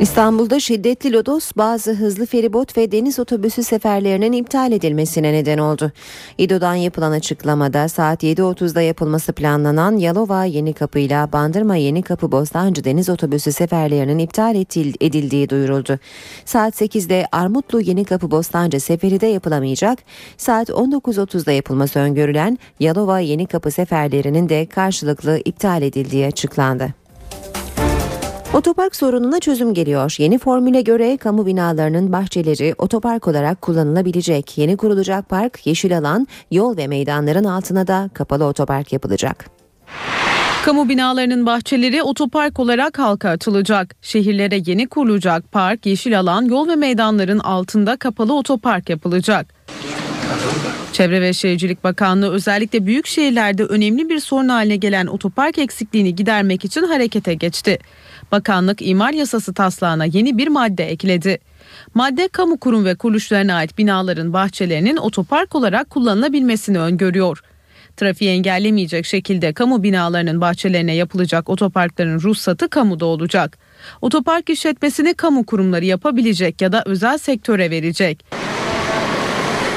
İstanbul'da şiddetli lodos bazı hızlı feribot ve deniz otobüsü seferlerinin iptal edilmesine neden oldu. İDO'dan yapılan açıklamada saat 7.30'da yapılması planlanan Yalova Yenikapı ile Bandırma Yenikapı Bostancı deniz otobüsü seferlerinin iptal edildiği duyuruldu. Saat 8'de Armutlu Yenikapı Bostancı seferi de yapılamayacak. Saat 19.30'da yapılması öngörülen Yalova Yenikapı seferlerinin de karşılıklı iptal edildiği açıklandı. Otopark sorununa çözüm geliyor. Yeni formüle göre kamu binalarının bahçeleri otopark olarak kullanılabilecek. Yeni kurulacak park, yeşil alan, yol ve meydanların altına da kapalı otopark yapılacak. Kamu binalarının bahçeleri otopark olarak halka açılacak. Şehirlere yeni kurulacak park, yeşil alan, yol ve meydanların altında kapalı otopark yapılacak. Çevre ve Şehircilik Bakanlığı özellikle büyük şehirlerde önemli bir sorun haline gelen otopark eksikliğini gidermek için harekete geçti. Bakanlık imar yasası taslağına yeni bir madde ekledi. Madde kamu kurum ve kuruluşlarına ait binaların bahçelerinin otopark olarak kullanılabilmesini öngörüyor. Trafiği engellemeyecek şekilde kamu binalarının bahçelerine yapılacak otoparkların ruhsatı kamuda olacak. Otopark işletmesini kamu kurumları yapabilecek ya da özel sektöre verecek.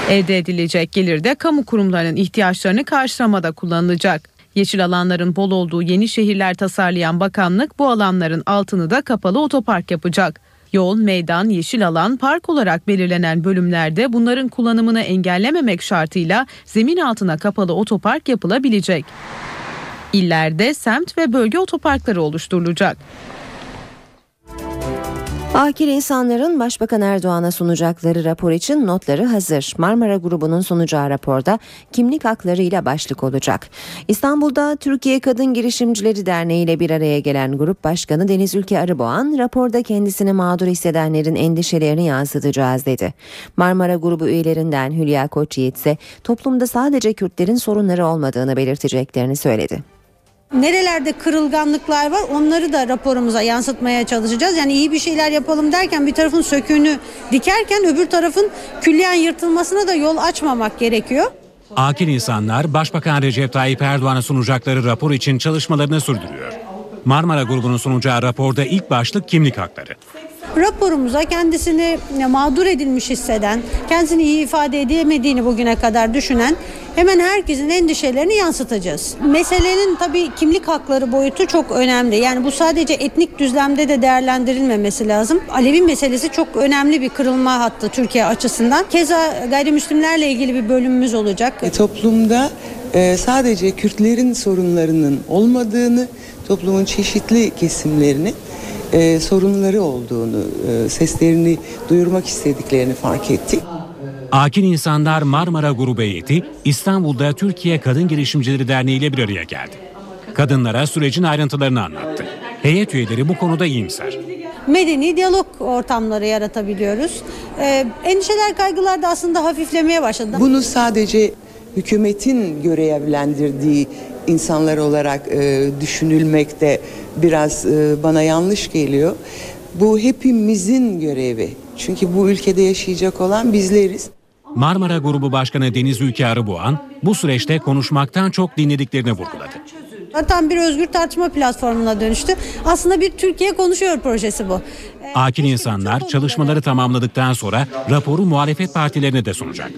Elde edilecek gelir de kamu kurumlarının ihtiyaçlarını karşılamada kullanılacak. Yeşil alanların bol olduğu yeni şehirler tasarlayan bakanlık bu alanların altını da kapalı otopark yapacak. Yol, meydan, yeşil alan, park olarak belirlenen bölümlerde bunların kullanımını engellememek şartıyla zemin altına kapalı otopark yapılabilecek. İllerde semt ve bölge otoparkları oluşturulacak. Akil insanların Başbakan Erdoğan'a sunacakları rapor için notları hazır. Marmara grubunun sunacağı raporda kimlik haklarıyla başlık olacak. İstanbul'da Türkiye Kadın Girişimcileri Derneği ile bir araya gelen grup başkanı Deniz Ülke Arıboğan raporda kendisini mağdur hissedenlerin endişelerini yansıtacağız dedi. Marmara grubu üyelerinden Hülya Koçyiğit ise toplumda sadece Kürtlerin sorunları olmadığını belirteceklerini söyledi. Nerelerde kırılganlıklar var onları da raporumuza yansıtmaya çalışacağız. Yani iyi bir şeyler yapalım derken bir tarafın söküğünü dikerken öbür tarafın külliyen yırtılmasına da yol açmamak gerekiyor. Akil insanlar Başbakan Recep Tayyip Erdoğan'a sunacakları rapor için çalışmalarını sürdürüyor. Marmara grubunun sunacağı raporda ilk başlık kimlik hakları. Raporumuza kendisini mağdur edilmiş hisseden, kendisini iyi ifade edemediğini bugüne kadar düşünen hemen herkesin endişelerini yansıtacağız. Meselenin tabii kimlik hakları boyutu çok önemli. Yani bu sadece etnik düzlemde de değerlendirilmemesi lazım. Alevi meselesi çok önemli bir kırılma hattı Türkiye açısından. Keza gayrimüslimlerle ilgili bir bölümümüz olacak. E, toplumda e, sadece Kürtlerin sorunlarının olmadığını, toplumun çeşitli kesimlerini e, sorunları olduğunu, e, seslerini duyurmak istediklerini fark ettik. Akil insanlar Marmara Grubu heyeti İstanbul'da Türkiye Kadın Girişimcileri Derneği ile bir araya geldi. Kadınlara sürecin ayrıntılarını anlattı. Heyet üyeleri bu konuda iyimser. Medeni diyalog ortamları yaratabiliyoruz. Ee, endişeler, kaygılar da aslında hafiflemeye başladı. Bunu sadece hükümetin görevlendirdiği insanlar olarak e, düşünülmek de biraz e, bana yanlış geliyor. Bu hepimizin görevi. Çünkü bu ülkede yaşayacak olan bizleriz. Marmara Grubu Başkanı Deniz Ülke Arıboğan bu süreçte konuşmaktan çok dinlediklerini vurguladı. Tam bir özgür tartışma platformuna dönüştü. Aslında bir Türkiye konuşuyor projesi bu. Akil insanlar çalışmaları tamamladıktan sonra raporu muhalefet partilerine de sunacak.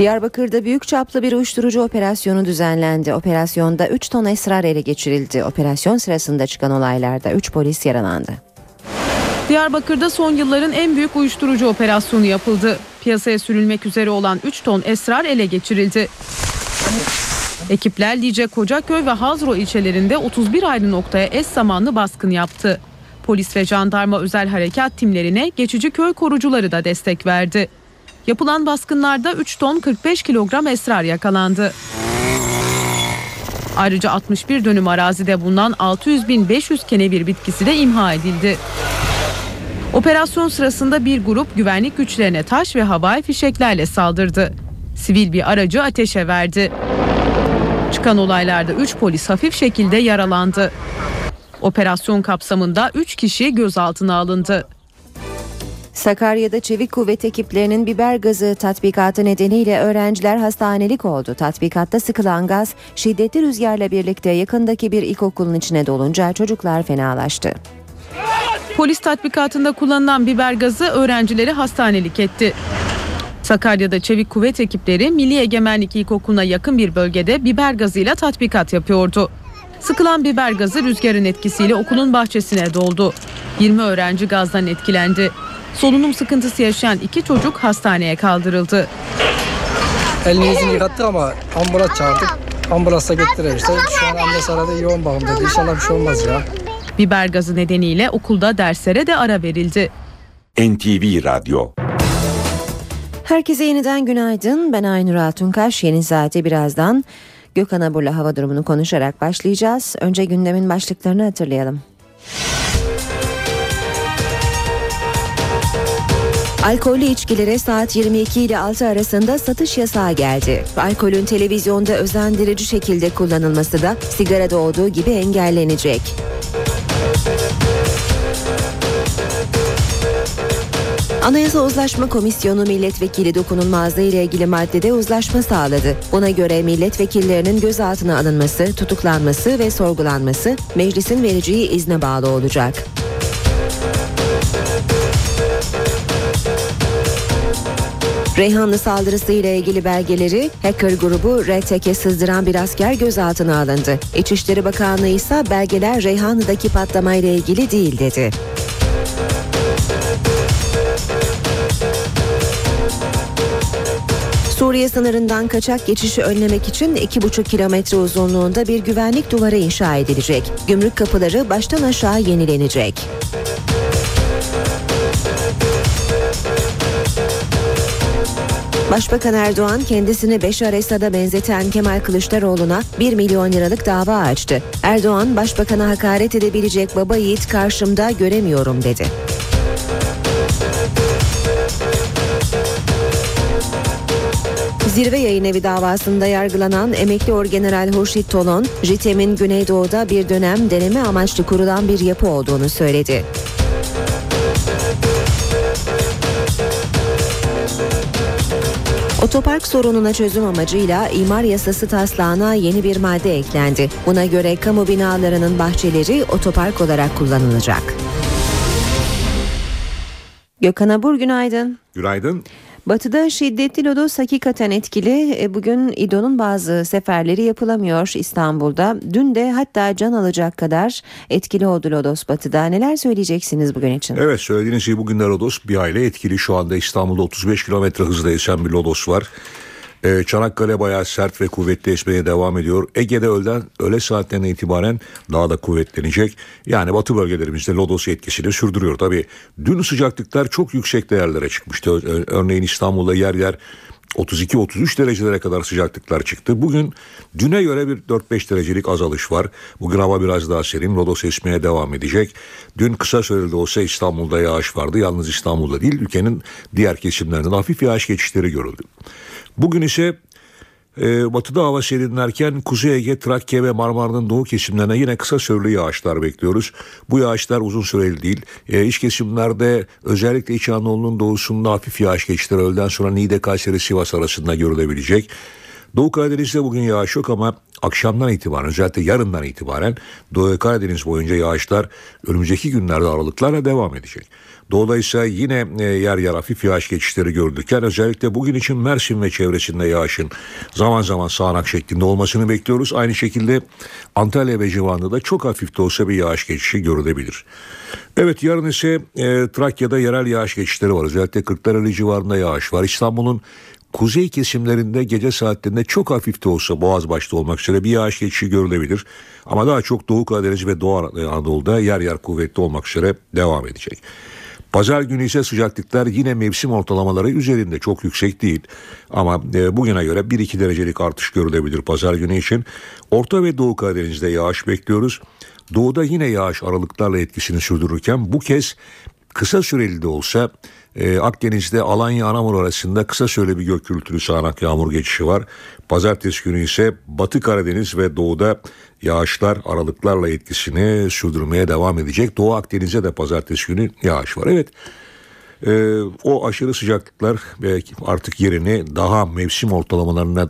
Diyarbakır'da büyük çaplı bir uyuşturucu operasyonu düzenlendi. Operasyonda 3 ton esrar ele geçirildi. Operasyon sırasında çıkan olaylarda 3 polis yaralandı. Diyarbakır'da son yılların en büyük uyuşturucu operasyonu yapıldı. Piyasaya sürülmek üzere olan 3 ton esrar ele geçirildi. Ekipler Lice, Kocaköy ve Hazro ilçelerinde 31 ayrı noktaya eş zamanlı baskın yaptı. Polis ve jandarma özel harekat timlerine geçici köy korucuları da destek verdi. Yapılan baskınlarda 3 ton 45 kilogram esrar yakalandı. Ayrıca 61 dönüm arazide bulunan 600 bin 500 kenevir bitkisi de imha edildi. Operasyon sırasında bir grup güvenlik güçlerine taş ve havai fişeklerle saldırdı. Sivil bir aracı ateşe verdi. Çıkan olaylarda 3 polis hafif şekilde yaralandı. Operasyon kapsamında 3 kişi gözaltına alındı. Sakarya'da çevik kuvvet ekiplerinin biber gazı tatbikatı nedeniyle öğrenciler hastanelik oldu. Tatbikatta sıkılan gaz şiddetli rüzgarla birlikte yakındaki bir ilkokulun içine dolunca çocuklar fenalaştı. Polis tatbikatında kullanılan biber gazı öğrencileri hastanelik etti. Sakarya'da çevik kuvvet ekipleri Milli Egemenlik İlkokulu'na yakın bir bölgede biber gazıyla tatbikat yapıyordu. Sıkılan biber gazı rüzgarın etkisiyle okulun bahçesine doldu. 20 öğrenci gazdan etkilendi. Solunum sıkıntısı yaşayan iki çocuk hastaneye kaldırıldı. Elini yüzünü yıkattık ama ambulans çağırdık. Ambulansa getirirse şu an annesi aradı yoğun bakımda. İnşallah bir şey olmaz ya. Biber gazı nedeniyle okulda derslere de ara verildi. NTV Radyo Herkese yeniden günaydın. Ben Aynur Altunkaş. Yeni saate birazdan Gökhan Abur'la hava durumunu konuşarak başlayacağız. Önce gündemin başlıklarını hatırlayalım. Alkollü içkilere saat 22 ile 6 arasında satış yasağı geldi. Alkolün televizyonda özendirici şekilde kullanılması da sigarada olduğu gibi engellenecek. Anayasa Uzlaşma Komisyonu milletvekili dokunulmazlığı ile ilgili maddede uzlaşma sağladı. Buna göre milletvekillerinin gözaltına alınması, tutuklanması ve sorgulanması meclisin vereceği izne bağlı olacak. Reyhanlı saldırısı ile ilgili belgeleri hacker grubu RTK sızdıran bir asker gözaltına alındı. İçişleri Bakanlığı ise belgeler Reyhanlı'daki patlamayla ilgili değil dedi. Suriye sınırından kaçak geçişi önlemek için 2,5 kilometre uzunluğunda bir güvenlik duvarı inşa edilecek. Gümrük kapıları baştan aşağı yenilenecek. Başbakan Erdoğan kendisini Beşar Esad'a benzeten Kemal Kılıçdaroğlu'na 1 milyon liralık dava açtı. Erdoğan, başbakana hakaret edebilecek baba yiğit karşımda göremiyorum dedi. Zirve Yayın Evi davasında yargılanan emekli orgeneral Hurşit Tolon, JITEM'in Güneydoğu'da bir dönem deneme amaçlı kurulan bir yapı olduğunu söyledi. Otopark sorununa çözüm amacıyla imar yasası taslağına yeni bir madde eklendi. Buna göre kamu binalarının bahçeleri otopark olarak kullanılacak. Gökhan Abur günaydın. Günaydın. Batı'da şiddetli lodos hakikaten etkili. E, bugün İDO'nun bazı seferleri yapılamıyor İstanbul'da. Dün de hatta can alacak kadar etkili oldu lodos Batı'da. Neler söyleyeceksiniz bugün için? Evet söylediğiniz gibi bugün de lodos bir aile etkili. Şu anda İstanbul'da 35 kilometre hızla esen bir lodos var. Ee, Çanakkale bayağı sert ve kuvvetli esmeye devam ediyor. Ege'de öğlen, öğle saatlerine itibaren daha da kuvvetlenecek. Yani batı bölgelerimizde lodos etkisini sürdürüyor. Tabii dün sıcaklıklar çok yüksek değerlere çıkmıştı. Örneğin İstanbul'da yer yer 32-33 derecelere kadar sıcaklıklar çıktı. Bugün düne göre bir 4-5 derecelik azalış var. Bugün hava biraz daha serin. Lodos esmeye devam edecek. Dün kısa süreli olsa İstanbul'da yağış vardı. Yalnız İstanbul'da değil ülkenin diğer kesimlerinde hafif yağış geçişleri görüldü. Bugün ise e, batıda hava serinlerken Kuzey Ege, Trakya ve Marmara'nın doğu kesimlerine yine kısa süreli yağışlar bekliyoruz. Bu yağışlar uzun süreli değil. E, iç kesimlerde özellikle İç Anadolu'nun doğusunda hafif yağış geçişleri öğleden sonra Niğde, Kayseri, Sivas arasında görülebilecek. Doğu Karadeniz'de bugün yağış yok ama akşamdan itibaren özellikle yarından itibaren Doğu Karadeniz boyunca yağışlar önümüzdeki günlerde aralıklarla devam edecek. İse yine e, yer yer hafif yağış geçişleri gördükler. Özellikle bugün için Mersin ve çevresinde yağışın zaman zaman sağanak şeklinde olmasını bekliyoruz. Aynı şekilde Antalya ve civarında da çok hafif de olsa bir yağış geçişi görülebilir. Evet yarın ise e, Trakya'da yerel yağış geçişleri var. Özellikle Kırklareli civarında yağış var. İstanbul'un kuzey kesimlerinde gece saatlerinde çok hafif de olsa Boğaz başta olmak üzere bir yağış geçişi görülebilir. Ama daha çok Doğu Karadeniz ve Doğu Anadolu'da yer yer kuvvetli olmak üzere devam edecek. Pazar günü ise sıcaklıklar yine mevsim ortalamaları üzerinde çok yüksek değil. Ama e, bugüne göre 1-2 derecelik artış görülebilir pazar günü için. Orta ve Doğu Karadeniz'de yağış bekliyoruz. Doğuda yine yağış aralıklarla etkisini sürdürürken bu kez kısa süreli de olsa ee, Akdeniz'de Alanya Anamur arasında kısa süreli bir gök gürültülü sağanak yağmur geçişi var. Pazartesi günü ise Batı Karadeniz ve Doğu'da yağışlar aralıklarla etkisini sürdürmeye devam edecek. Doğu Akdeniz'e de pazartesi günü yağış var. Evet E, o aşırı sıcaklıklar belki artık yerini daha mevsim ortalamalarına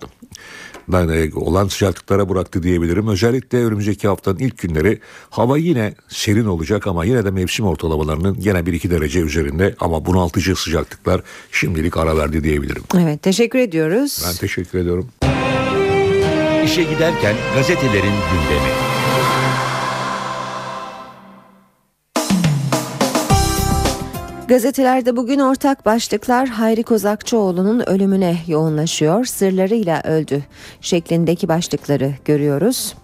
e, olan sıcaklıklara bıraktı diyebilirim. Özellikle önümüzdeki haftanın ilk günleri hava yine serin olacak ama yine de mevsim ortalamalarının gene 1-2 derece üzerinde ama bunaltıcı sıcaklıklar şimdilik ara verdi diyebilirim. Evet teşekkür ediyoruz. Ben teşekkür ediyorum. İşe giderken gazetelerin gündemi. Gazetelerde bugün ortak başlıklar Hayri Kozakçıoğlu'nun ölümüne yoğunlaşıyor, sırlarıyla öldü şeklindeki başlıkları görüyoruz.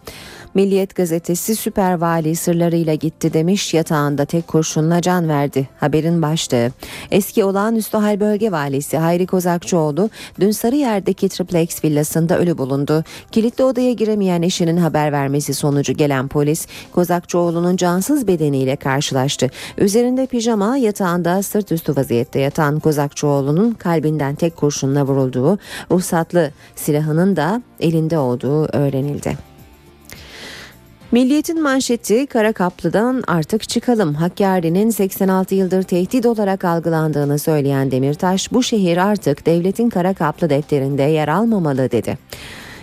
Milliyet gazetesi süper vali sırlarıyla gitti demiş yatağında tek kurşunla can verdi. Haberin başlığı. Eski olağanüstü hal bölge valisi Hayri Kozakçıoğlu dün Sarıyer'deki triplex villasında ölü bulundu. Kilitli odaya giremeyen eşinin haber vermesi sonucu gelen polis Kozakçıoğlu'nun cansız bedeniyle karşılaştı. Üzerinde pijama yatağında sırt üstü vaziyette yatan Kozakçıoğlu'nun kalbinden tek kurşunla vurulduğu ruhsatlı silahının da elinde olduğu öğrenildi. Milliyetin manşeti Kara Kaplı'dan artık çıkalım. Hakkari'nin 86 yıldır tehdit olarak algılandığını söyleyen Demirtaş bu şehir artık devletin Kara Kaplı defterinde yer almamalı dedi.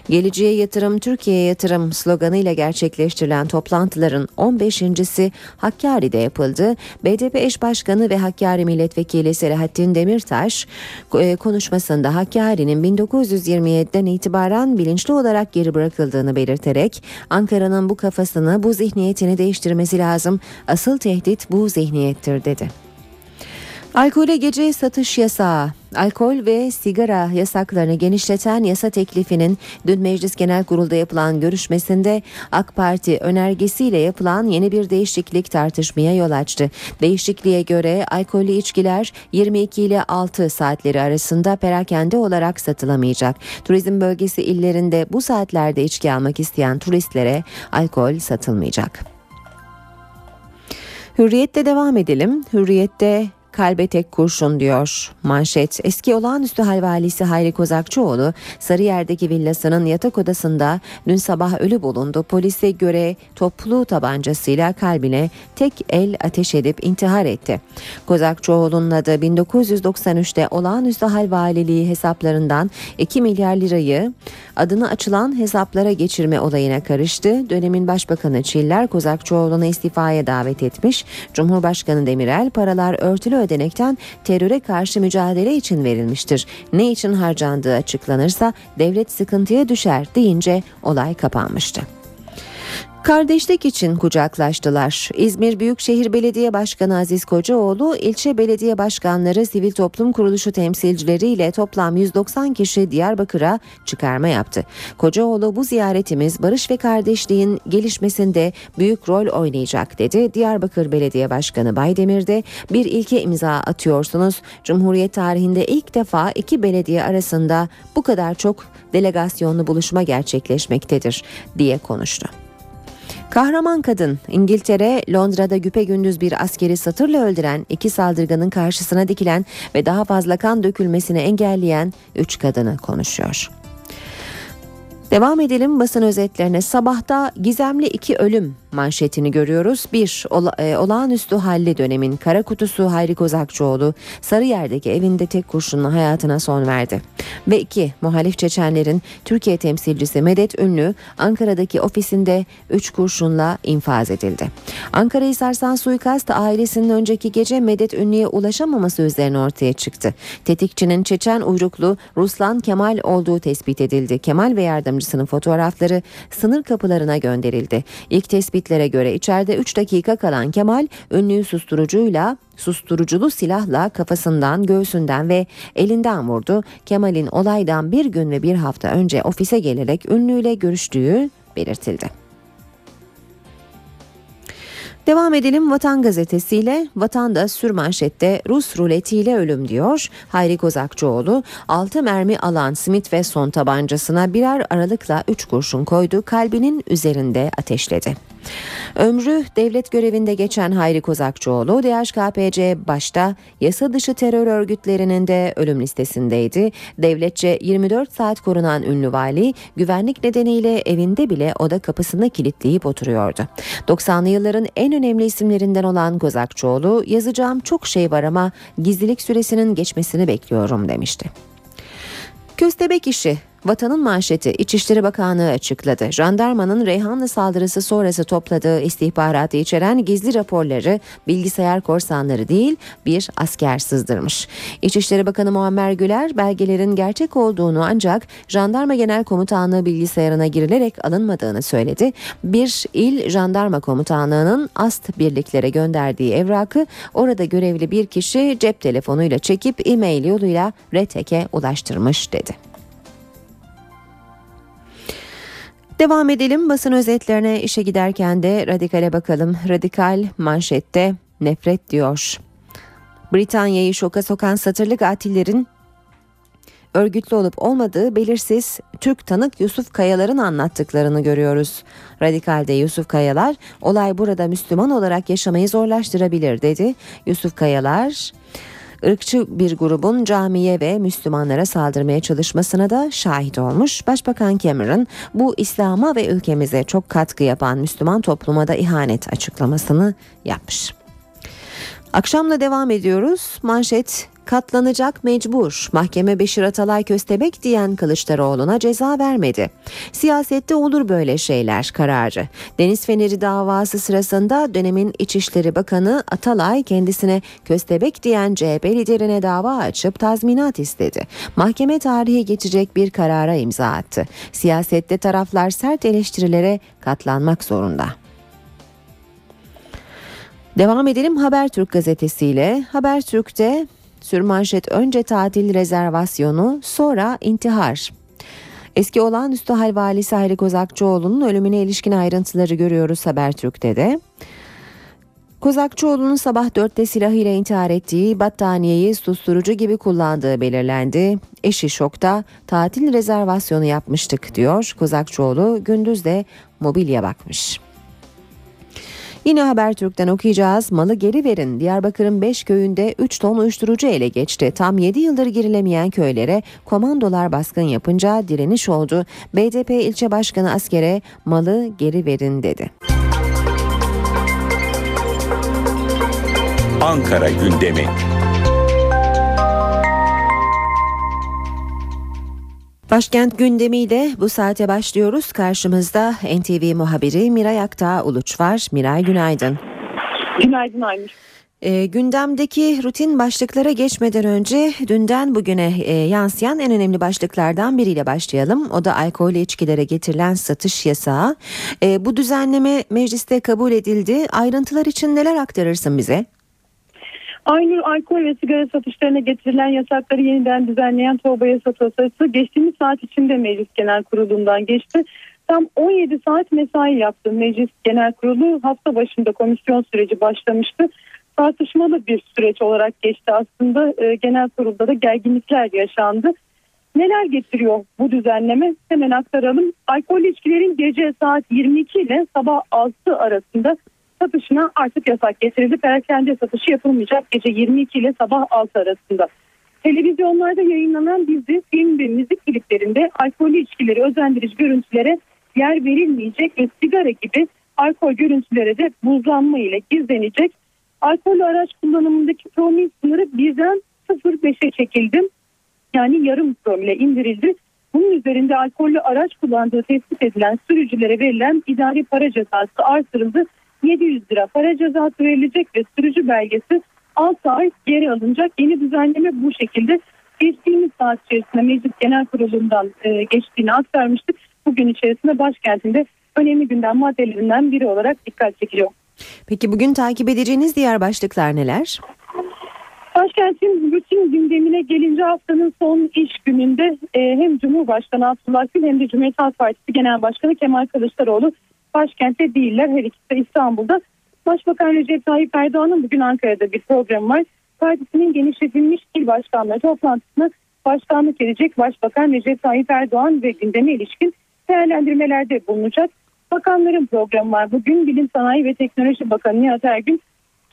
Geleceğe yatırım, Türkiye'ye yatırım sloganıyla gerçekleştirilen toplantıların 15.si Hakkari'de yapıldı. BDP eş başkanı ve Hakkari milletvekili Selahattin Demirtaş e, konuşmasında Hakkari'nin 1927'den itibaren bilinçli olarak geri bırakıldığını belirterek Ankara'nın bu kafasını, bu zihniyetini değiştirmesi lazım. Asıl tehdit bu zihniyettir dedi. Alkole gece satış yasağı Alkol ve sigara yasaklarını genişleten yasa teklifinin dün Meclis Genel Kurulu'da yapılan görüşmesinde AK Parti önergesiyle yapılan yeni bir değişiklik tartışmaya yol açtı. Değişikliğe göre alkollü içkiler 22 ile 6 saatleri arasında perakende olarak satılamayacak. Turizm bölgesi illerinde bu saatlerde içki almak isteyen turistlere alkol satılmayacak. Hürriyette devam edelim. Hürriyette kalbe tek kurşun diyor manşet. Eski olağanüstü hal valisi Hayri Kozakçıoğlu Sarıyer'deki villasının yatak odasında dün sabah ölü bulundu. Polise göre toplu tabancasıyla kalbine tek el ateş edip intihar etti. Kozakçıoğlu'nun adı 1993'te olağanüstü hal valiliği hesaplarından 2 milyar lirayı adını açılan hesaplara geçirme olayına karıştı. Dönemin Başbakanı Çiller Kozakçıoğlu'nu istifaya davet etmiş. Cumhurbaşkanı Demirel paralar örtülü ödenekten teröre karşı mücadele için verilmiştir. Ne için harcandığı açıklanırsa devlet sıkıntıya düşer deyince olay kapanmıştı. Kardeşlik için kucaklaştılar. İzmir Büyükşehir Belediye Başkanı Aziz Kocaoğlu, ilçe belediye başkanları, sivil toplum kuruluşu temsilcileriyle toplam 190 kişi Diyarbakır'a çıkarma yaptı. Kocaoğlu bu ziyaretimiz barış ve kardeşliğin gelişmesinde büyük rol oynayacak dedi. Diyarbakır Belediye Başkanı Baydemir de bir ilke imza atıyorsunuz. Cumhuriyet tarihinde ilk defa iki belediye arasında bu kadar çok delegasyonlu buluşma gerçekleşmektedir diye konuştu. Kahraman kadın İngiltere Londra'da güpegündüz bir askeri satırla öldüren iki saldırganın karşısına dikilen ve daha fazla kan dökülmesini engelleyen üç kadını konuşuyor. Devam edelim basın özetlerine. Sabahta gizemli iki ölüm manşetini görüyoruz. Bir, ola, e, olağanüstü halli dönemin kara kutusu Hayri Kozakçıoğlu Sarıyer'deki evinde tek kurşunla hayatına son verdi. Ve iki, muhalif Çeçenlerin Türkiye temsilcisi Medet Ünlü Ankara'daki ofisinde üç kurşunla infaz edildi. Ankara'yı sarsan suikast ailesinin önceki gece Medet Ünlü'ye ulaşamaması üzerine ortaya çıktı. Tetikçinin Çeçen uyruklu Ruslan Kemal olduğu tespit edildi. Kemal ve yardımcısının fotoğrafları sınır kapılarına gönderildi. İlk tespitlere göre içeride 3 dakika kalan Kemal ünlüyü susturucuyla susturuculu silahla kafasından, göğsünden ve elinden vurdu. Kemal'in olaydan bir gün ve bir hafta önce ofise gelerek ünlüyle görüştüğü belirtildi. Devam edelim Vatan gazetesiyle. Vatan'da sürmanşette Rus ruletiyle ölüm diyor. Hayri Kozakçıoğlu 6 mermi alan Smith ve son tabancasına birer aralıkla 3 kurşun koydu. Kalbinin üzerinde ateşledi. Ömrü devlet görevinde geçen Hayri Kozakçıoğlu DHKPC başta yasa dışı terör örgütlerinin de ölüm listesindeydi. Devletçe 24 saat korunan ünlü vali güvenlik nedeniyle evinde bile oda kapısını kilitleyip oturuyordu. 90'lı yılların en önemli isimlerinden olan Kozakçıoğlu yazacağım çok şey var ama gizlilik süresinin geçmesini bekliyorum demişti. Köstebek işi Vatanın manşeti İçişleri Bakanlığı açıkladı. Jandarmanın Reyhanlı saldırısı sonrası topladığı istihbaratı içeren gizli raporları bilgisayar korsanları değil bir asker sızdırmış. İçişleri Bakanı Muammer Güler belgelerin gerçek olduğunu ancak Jandarma Genel Komutanlığı bilgisayarına girilerek alınmadığını söyledi. Bir il Jandarma Komutanlığı'nın ast birliklere gönderdiği evrakı orada görevli bir kişi cep telefonuyla çekip e-mail yoluyla RETEK'e ulaştırmış dedi. Devam edelim basın özetlerine işe giderken de radikale bakalım. Radikal manşette nefret diyor. Britanya'yı şoka sokan satırlı katillerin örgütlü olup olmadığı belirsiz Türk tanık Yusuf Kayalar'ın anlattıklarını görüyoruz. Radikalde Yusuf Kayalar olay burada Müslüman olarak yaşamayı zorlaştırabilir dedi. Yusuf Kayalar ırkçı bir grubun camiye ve Müslümanlara saldırmaya çalışmasına da şahit olmuş. Başbakan Cameron bu İslam'a ve ülkemize çok katkı yapan Müslüman topluma da ihanet açıklamasını yapmış. Akşamla devam ediyoruz. Manşet katlanacak mecbur. Mahkeme Beşir Atalay Köstebek diyen Kılıçdaroğlu'na ceza vermedi. Siyasette olur böyle şeyler kararı. Deniz Feneri davası sırasında dönemin İçişleri Bakanı Atalay kendisine Köstebek diyen CHP liderine dava açıp tazminat istedi. Mahkeme tarihi geçecek bir karara imza attı. Siyasette taraflar sert eleştirilere katlanmak zorunda. Devam edelim Habertürk gazetesiyle. Habertürk'te Sürmanşet önce tatil rezervasyonu sonra intihar. Eski olağanüstü hal valisi Hayri Kozakçıoğlu'nun ölümüne ilişkin ayrıntıları görüyoruz Habertürk'te de. Kozakçıoğlu'nun sabah 4'te silahıyla intihar ettiği battaniyeyi susturucu gibi kullandığı belirlendi. Eşi şokta tatil rezervasyonu yapmıştık diyor. Kozakçıoğlu gündüz de mobilya bakmış. Yine Habertürk'ten okuyacağız. Malı geri verin. Diyarbakır'ın 5 köyünde 3 ton uyuşturucu ele geçti. Tam 7 yıldır girilemeyen köylere komandolar baskın yapınca direniş oldu. BDP ilçe başkanı askere malı geri verin dedi. Ankara gündemi. Başkent gündemiyle bu saate başlıyoruz. Karşımızda NTV muhabiri Miray Aktağ Uluç var. Miray günaydın. Günaydın Aynur. E, gündemdeki rutin başlıklara geçmeden önce dünden bugüne e, yansıyan en önemli başlıklardan biriyle başlayalım. O da alkollü içkilere getirilen satış yasağı. E, bu düzenleme mecliste kabul edildi. Ayrıntılar için neler aktarırsın bize? Aynur alkol ve sigara satışlarına getirilen yasakları yeniden düzenleyen torba yasa tasarısı geçtiğimiz saat içinde Meclis Genel Kurulu'ndan geçti. Tam 17 saat mesai yaptı Meclis Genel Kurulu. Hafta başında komisyon süreci başlamıştı. Tartışmalı bir süreç olarak geçti aslında. E, genel kurulda da gerginlikler yaşandı. Neler getiriyor bu düzenleme? Hemen aktaralım. Alkol içkilerin gece saat 22 ile sabah 6 arasında satışına artık yasak getirildi. Perakende satışı yapılmayacak gece 22 ile sabah 6 arasında. Televizyonlarda yayınlanan dizi, film ve müzik kliplerinde alkollü içkileri özendirici görüntülere yer verilmeyecek ve sigara gibi alkol görüntülere de buzlanma ile gizlenecek. Alkollü araç kullanımındaki promil sınırı birden 0.5'e çekildi. Yani yarım promile indirildi. Bunun üzerinde alkollü araç kullandığı tespit edilen sürücülere verilen idari para cezası artırıldı. 700 lira para cezası verilecek ve sürücü belgesi 6 ay geri alınacak. Yeni düzenleme bu şekilde geçtiğimiz saat içerisinde Meclis Genel Kurulu'ndan e, geçtiğini aktarmıştık. Bugün içerisinde başkentinde önemli gündem maddelerinden biri olarak dikkat çekiyor. Peki bugün takip edeceğiniz diğer başlıklar neler? Başkentin bütün gündemine gelince haftanın son iş gününde e, hem Cumhurbaşkanı Abdullah Gül hem de Cumhuriyet Halk Partisi Genel Başkanı Kemal Kılıçdaroğlu başkentte değiller. Her ikisi de İstanbul'da. Başbakan Recep Tayyip Erdoğan'ın bugün Ankara'da bir programı var. Partisinin genişletilmiş il başkanları toplantısına başkanlık edecek Başbakan Recep Tayyip Erdoğan ve gündeme ilişkin değerlendirmelerde bulunacak. Bakanların programı var. Bugün Bilim Sanayi ve Teknoloji Bakanı Nihat Ergün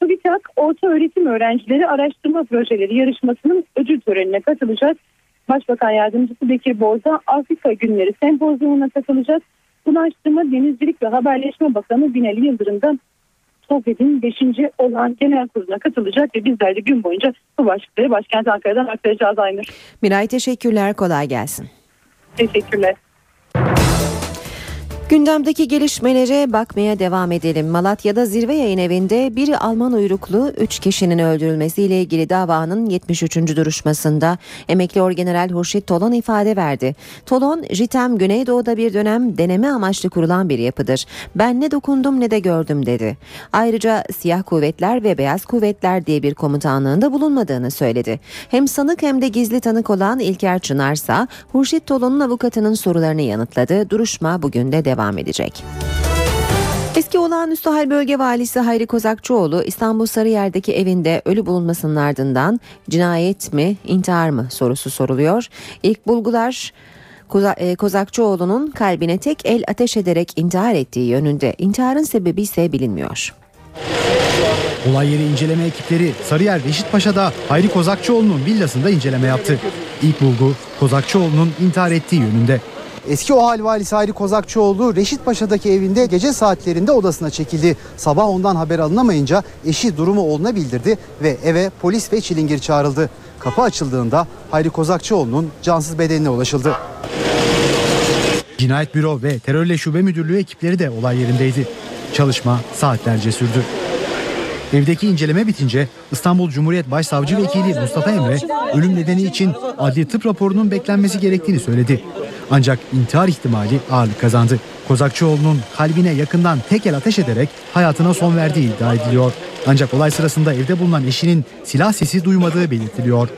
TÜBİTAK Orta Öğretim Öğrencileri Araştırma Projeleri yarışmasının ödül törenine katılacak. Başbakan Yardımcısı Bekir Bozdağ Afrika Günleri Sempozyumuna katılacak. Ulaştırma, Denizcilik ve Haberleşme Bakanı Binali Yıldırım da Sohbet'in 5. olan genel kuruluna katılacak ve bizler de gün boyunca bu başlıkları başkent Ankara'dan aktaracağız Aynur. Miray teşekkürler kolay gelsin. Teşekkürler. Gündemdeki gelişmelere bakmaya devam edelim. Malatya'da zirve yayın evinde biri Alman uyruklu 3 kişinin öldürülmesiyle ilgili davanın 73. duruşmasında emekli orgeneral Hurşit Tolon ifade verdi. Tolon, JITEM Güneydoğu'da bir dönem deneme amaçlı kurulan bir yapıdır. Ben ne dokundum ne de gördüm dedi. Ayrıca siyah kuvvetler ve beyaz kuvvetler diye bir komutanlığında bulunmadığını söyledi. Hem sanık hem de gizli tanık olan İlker Çınarsa Hurşit Tolon'un avukatının sorularını yanıtladı. Duruşma bugün de devam edecek. Eski olağanüstü hal bölge valisi Hayri Kozakçıoğlu İstanbul Sarıyer'deki evinde ölü bulunmasının ardından cinayet mi intihar mı sorusu soruluyor. İlk bulgular e, Kozakçıoğlu'nun kalbine tek el ateş ederek intihar ettiği yönünde. İntiharın sebebi ise bilinmiyor. Olay yeri inceleme ekipleri Sarıyer Reşitpaşa'da Hayri Kozakçıoğlu'nun villasında inceleme yaptı. İlk bulgu Kozakçıoğlu'nun intihar ettiği yönünde. Eski OHAL valisi Hayri Kozakçıoğlu Reşitpaşa'daki evinde gece saatlerinde odasına çekildi. Sabah ondan haber alınamayınca eşi durumu oğluna bildirdi ve eve polis ve çilingir çağrıldı. Kapı açıldığında Hayri Kozakçıoğlu'nun cansız bedenine ulaşıldı. Cinayet Büro ve Terörle Şube Müdürlüğü ekipleri de olay yerindeydi. Çalışma saatlerce sürdü. Evdeki inceleme bitince İstanbul Cumhuriyet Başsavcı Vekili Mustafa Emre ölüm nedeni için adli tıp raporunun beklenmesi gerektiğini söyledi. Ancak intihar ihtimali ağırlık kazandı. Kozakçıoğlu'nun kalbine yakından tek el ateş ederek hayatına son verdiği iddia ediliyor. Ancak olay sırasında evde bulunan eşinin silah sesi duymadığı belirtiliyor.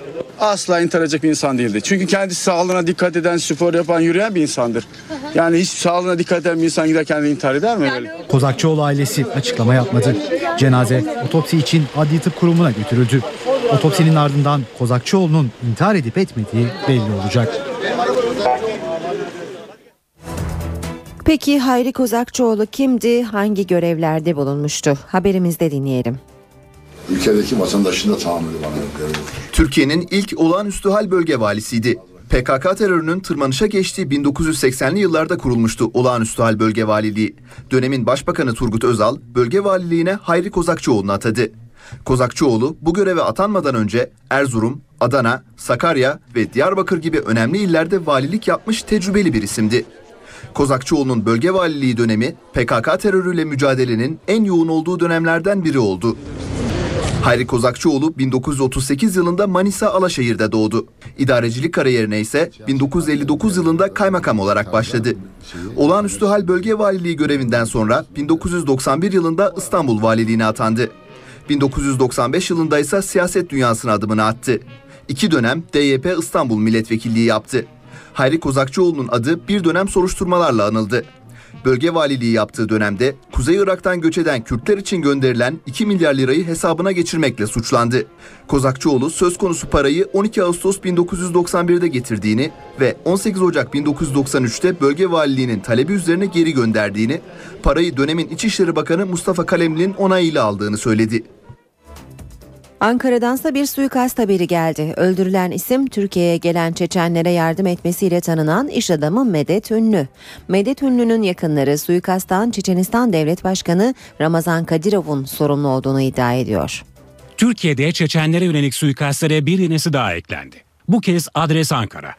Asla intihar edecek bir insan değildi. Çünkü kendisi sağlığına dikkat eden, spor yapan, yürüyen bir insandır. Yani hiç sağlığına dikkat eden bir insan gider kendini intihar eder mi? Böyle? Kozakçıoğlu ailesi açıklama yapmadı. Cenaze otopsi için adli tıp kurumuna götürüldü. Otopsinin ardından Kozakçıoğlu'nun intihar edip etmediği belli olacak. Peki Hayri Kozakçıoğlu kimdi? Hangi görevlerde bulunmuştu? Haberimizde dinleyelim. Ülkedeki vatandaşın da tahammülü bana göre. Türkiye'nin ilk olağanüstü hal bölge valisiydi. PKK terörünün tırmanışa geçtiği 1980'li yıllarda kurulmuştu olağanüstü hal bölge valiliği. Dönemin başbakanı Turgut Özal bölge valiliğine Hayri Kozakçıoğlu'nu atadı. Kozakçıoğlu bu göreve atanmadan önce Erzurum, Adana, Sakarya ve Diyarbakır gibi önemli illerde valilik yapmış tecrübeli bir isimdi. Kozakçıoğlu'nun bölge valiliği dönemi PKK terörüyle mücadelenin en yoğun olduğu dönemlerden biri oldu. Hayri Kozakçıoğlu 1938 yılında Manisa Alaşehir'de doğdu. İdarecilik kariyerine ise 1959 yılında kaymakam olarak başladı. Olağanüstü hal bölge valiliği görevinden sonra 1991 yılında İstanbul valiliğine atandı. 1995 yılında ise siyaset dünyasına adımını attı. İki dönem DYP İstanbul milletvekilliği yaptı. Hayri Kozakçıoğlu'nun adı bir dönem soruşturmalarla anıldı. Bölge valiliği yaptığı dönemde Kuzey Irak'tan göç eden Kürtler için gönderilen 2 milyar lirayı hesabına geçirmekle suçlandı. Kozakçıoğlu söz konusu parayı 12 Ağustos 1991'de getirdiğini ve 18 Ocak 1993'te bölge valiliğinin talebi üzerine geri gönderdiğini, parayı dönemin İçişleri Bakanı Mustafa Kalemli'nin onayıyla aldığını söyledi. Ankara'dansa bir suikast haberi geldi. Öldürülen isim Türkiye'ye gelen Çeçenlere yardım etmesiyle tanınan iş adamı Medet Ünlü. Medet Ünlü'nün yakınları suikasttan Çeçenistan Devlet Başkanı Ramazan Kadirov'un sorumlu olduğunu iddia ediyor. Türkiye'de Çeçenlere yönelik suikastlere bir yenisi daha eklendi. Bu kez adres Ankara.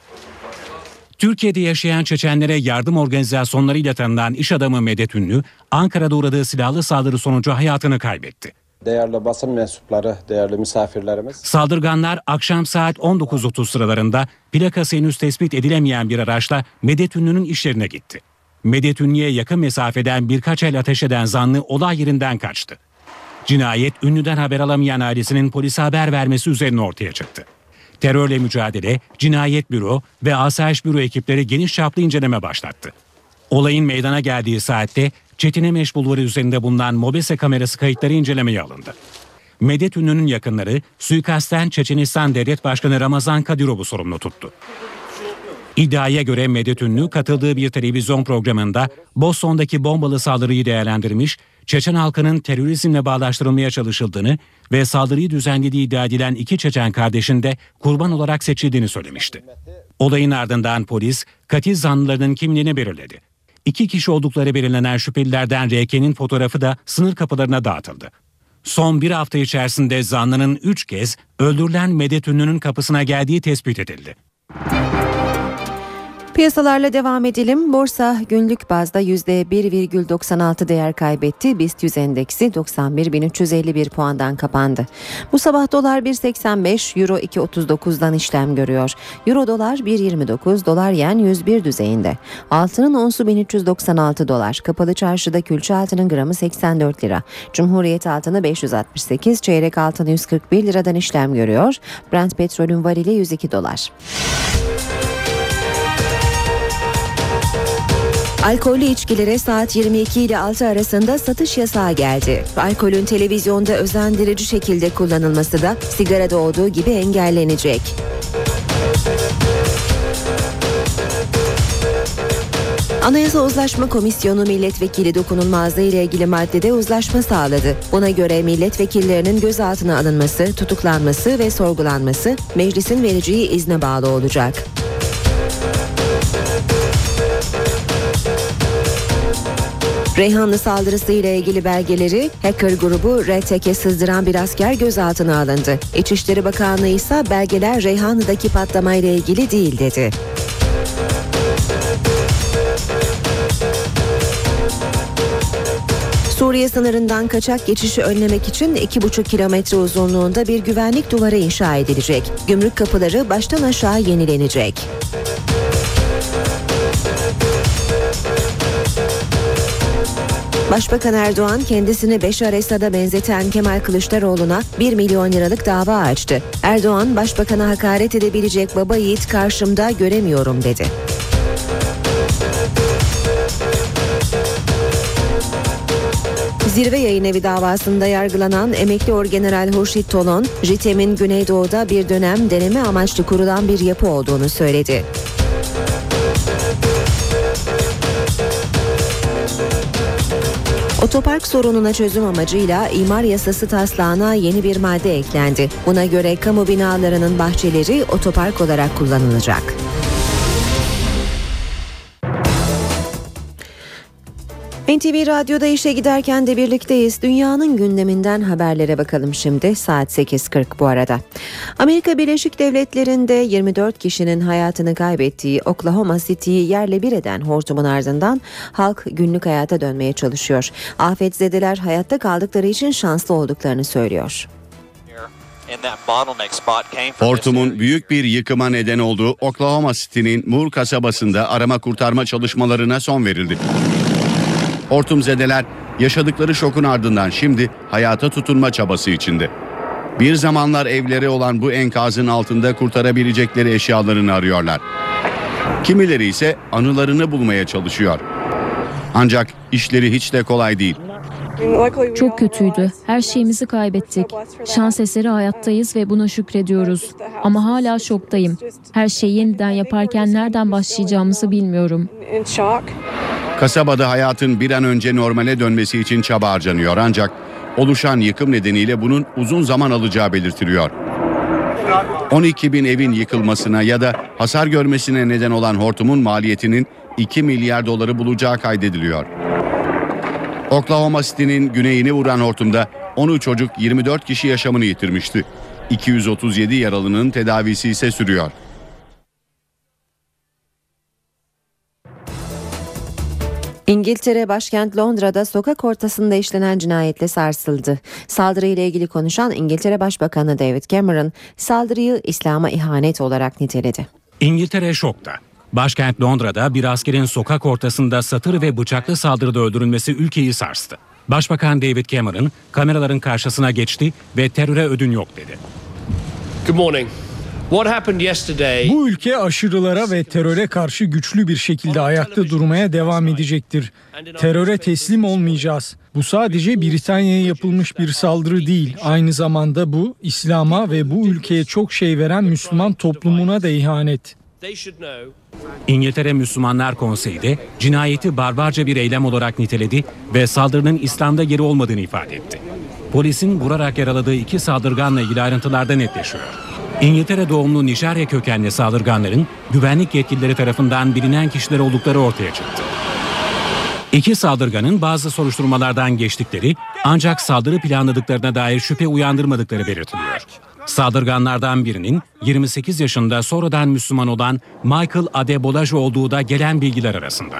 Türkiye'de yaşayan Çeçenlere yardım organizasyonlarıyla tanınan iş adamı Medet Ünlü, Ankara'da uğradığı silahlı saldırı sonucu hayatını kaybetti. Değerli basın mensupları, değerli misafirlerimiz. Saldırganlar akşam saat 19.30 sıralarında plakası henüz tespit edilemeyen bir araçla Medet Ünlü'nün iş yerine gitti. Medet Ünlü'ye yakın mesafeden birkaç el ateş eden zanlı olay yerinden kaçtı. Cinayet Ünlü'den haber alamayan ailesinin polise haber vermesi üzerine ortaya çıktı. Terörle mücadele, cinayet büro ve asayiş büro ekipleri geniş çaplı inceleme başlattı. Olayın meydana geldiği saatte Çetin Emeş Bulvarı üzerinde bulunan Mobese kamerası kayıtları incelemeye alındı. Medet Ünlü'nün yakınları suikastten Çeçenistan Devlet Başkanı Ramazan Kadirov'u sorumlu tuttu. İddiaya göre Medet Ünlü katıldığı bir televizyon programında Boston'daki bombalı saldırıyı değerlendirmiş, Çeçen halkının terörizmle bağdaştırılmaya çalışıldığını ve saldırıyı düzenlediği iddia edilen iki Çeçen kardeşin de kurban olarak seçildiğini söylemişti. Olayın ardından polis katil zanlılarının kimliğini belirledi. İki kişi oldukları belirlenen şüphelilerden RK'nin fotoğrafı da sınır kapılarına dağıtıldı. Son bir hafta içerisinde zanlının 3 kez öldürülen Medet Ünlü'nün kapısına geldiği tespit edildi. Piyasalarla devam edelim. Borsa günlük bazda %1,96 değer kaybetti. BIST 100 endeksi 91.351 puandan kapandı. Bu sabah dolar 1.85, euro 2.39'dan işlem görüyor. Euro dolar 1.29, dolar yen 101 düzeyinde. Altının onsu 1396 dolar. Kapalı çarşıda külçe altının gramı 84 lira. Cumhuriyet altını 568, çeyrek altını 141 liradan işlem görüyor. Brent petrolün varili 102 dolar. Alkollü içkilere saat 22 ile 6 arasında satış yasağı geldi. Alkolün televizyonda özendirici şekilde kullanılması da sigarada olduğu gibi engellenecek. Anayasa Uzlaşma Komisyonu milletvekili dokunulmazlığı ile ilgili maddede uzlaşma sağladı. Buna göre milletvekillerinin gözaltına alınması, tutuklanması ve sorgulanması meclisin vereceği izne bağlı olacak. Reyhanlı saldırısı ile ilgili belgeleri hacker grubu RTK sızdıran bir asker gözaltına alındı. İçişleri Bakanlığı ise belgeler Reyhanlı'daki patlamayla ilgili değil dedi. Suriye sınırından kaçak geçişi önlemek için 2,5 kilometre uzunluğunda bir güvenlik duvarı inşa edilecek. Gümrük kapıları baştan aşağı yenilenecek. Başbakan Erdoğan kendisini Beşar Esad'a benzeten Kemal Kılıçdaroğlu'na 1 milyon liralık dava açtı. Erdoğan başbakana hakaret edebilecek baba yiğit karşımda göremiyorum dedi. Zirve yayın evi davasında yargılanan emekli orgeneral Hurşit Tolon, JITEM'in Güneydoğu'da bir dönem deneme amaçlı kurulan bir yapı olduğunu söyledi. Otopark sorununa çözüm amacıyla imar yasası taslağına yeni bir madde eklendi. Buna göre kamu binalarının bahçeleri otopark olarak kullanılacak. NTV Radyo'da işe giderken de birlikteyiz. Dünyanın gündeminden haberlere bakalım şimdi. Saat 8.40 bu arada. Amerika Birleşik Devletleri'nde 24 kişinin hayatını kaybettiği Oklahoma City'yi yerle bir eden hortumun ardından halk günlük hayata dönmeye çalışıyor. Afetzedeler hayatta kaldıkları için şanslı olduklarını söylüyor. Hortumun büyük bir yıkıma neden olduğu Oklahoma City'nin Moore kasabasında arama kurtarma çalışmalarına son verildi. Hortumzedeler yaşadıkları şokun ardından şimdi hayata tutunma çabası içinde. Bir zamanlar evleri olan bu enkazın altında kurtarabilecekleri eşyalarını arıyorlar. Kimileri ise anılarını bulmaya çalışıyor. Ancak işleri hiç de kolay değil. Çok kötüydü. Her şeyimizi kaybettik. Şans eseri hayattayız ve buna şükrediyoruz. Ama hala şoktayım. Her şeyi yeniden yaparken nereden başlayacağımızı bilmiyorum. Kasabada hayatın bir an önce normale dönmesi için çaba harcanıyor ancak oluşan yıkım nedeniyle bunun uzun zaman alacağı belirtiliyor. 12 bin evin yıkılmasına ya da hasar görmesine neden olan hortumun maliyetinin 2 milyar doları bulacağı kaydediliyor. Oklahoma City'nin güneyini vuran hortumda 13 çocuk 24 kişi yaşamını yitirmişti. 237 yaralının tedavisi ise sürüyor. İngiltere başkent Londra'da sokak ortasında işlenen cinayetle sarsıldı. Saldırıyla ilgili konuşan İngiltere Başbakanı David Cameron saldırıyı İslam'a ihanet olarak niteledi. İngiltere şokta. Başkent Londra'da bir askerin sokak ortasında satır ve bıçaklı saldırıda öldürülmesi ülkeyi sarstı. Başbakan David Cameron kameraların karşısına geçti ve teröre ödün yok dedi. Good morning. What happened yesterday? Bu ülke aşırılara ve teröre karşı güçlü bir şekilde ayakta durmaya devam edecektir. Teröre teslim olmayacağız. Bu sadece Britanya'ya yapılmış bir saldırı değil. Aynı zamanda bu İslam'a ve bu ülkeye çok şey veren Müslüman toplumuna da ihanet. İngiltere Müslümanlar Konseyi de cinayeti barbarca bir eylem olarak niteledi ve saldırının İslam'da yeri olmadığını ifade etti. Polisin vurarak yaraladığı iki saldırganla ilgili ayrıntılarda netleşiyor. İngiltere doğumlu Nijerya kökenli saldırganların güvenlik yetkilileri tarafından bilinen kişiler oldukları ortaya çıktı. İki saldırganın bazı soruşturmalardan geçtikleri ancak saldırı planladıklarına dair şüphe uyandırmadıkları belirtiliyor. Saldırganlardan birinin 28 yaşında sonradan Müslüman olan Michael Adebolaj olduğu da gelen bilgiler arasında.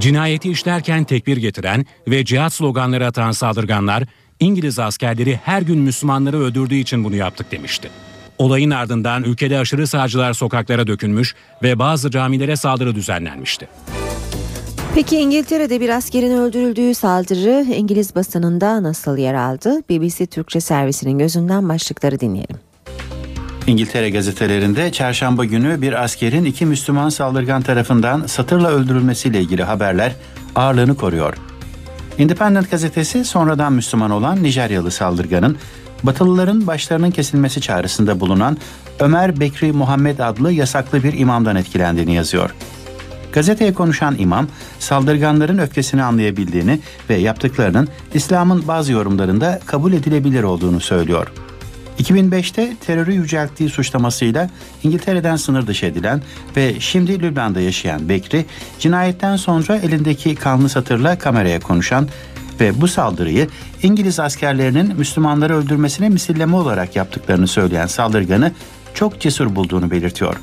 Cinayeti işlerken tekbir getiren ve cihat sloganları atan saldırganlar İngiliz askerleri her gün Müslümanları öldürdüğü için bunu yaptık demişti. Olayın ardından ülkede aşırı sağcılar sokaklara dökülmüş ve bazı camilere saldırı düzenlenmişti. Peki İngiltere'de bir askerin öldürüldüğü saldırı İngiliz basınında nasıl yer aldı? BBC Türkçe servisinin gözünden başlıkları dinleyelim. İngiltere gazetelerinde çarşamba günü bir askerin iki Müslüman saldırgan tarafından satırla öldürülmesiyle ilgili haberler ağırlığını koruyor. Independent gazetesi sonradan Müslüman olan Nijeryalı saldırganın Batılıların başlarının kesilmesi çağrısında bulunan Ömer Bekri Muhammed adlı yasaklı bir imamdan etkilendiğini yazıyor. Gazeteye konuşan imam, saldırganların öfkesini anlayabildiğini ve yaptıklarının İslam'ın bazı yorumlarında kabul edilebilir olduğunu söylüyor. 2005'te terörü yücelttiği suçlamasıyla İngiltere'den sınır dışı edilen ve şimdi Lübnan'da yaşayan Bekri, cinayetten sonra elindeki kanlı satırla kameraya konuşan ve bu saldırıyı İngiliz askerlerinin Müslümanları öldürmesine misilleme olarak yaptıklarını söyleyen saldırganı çok cesur bulduğunu belirtiyor.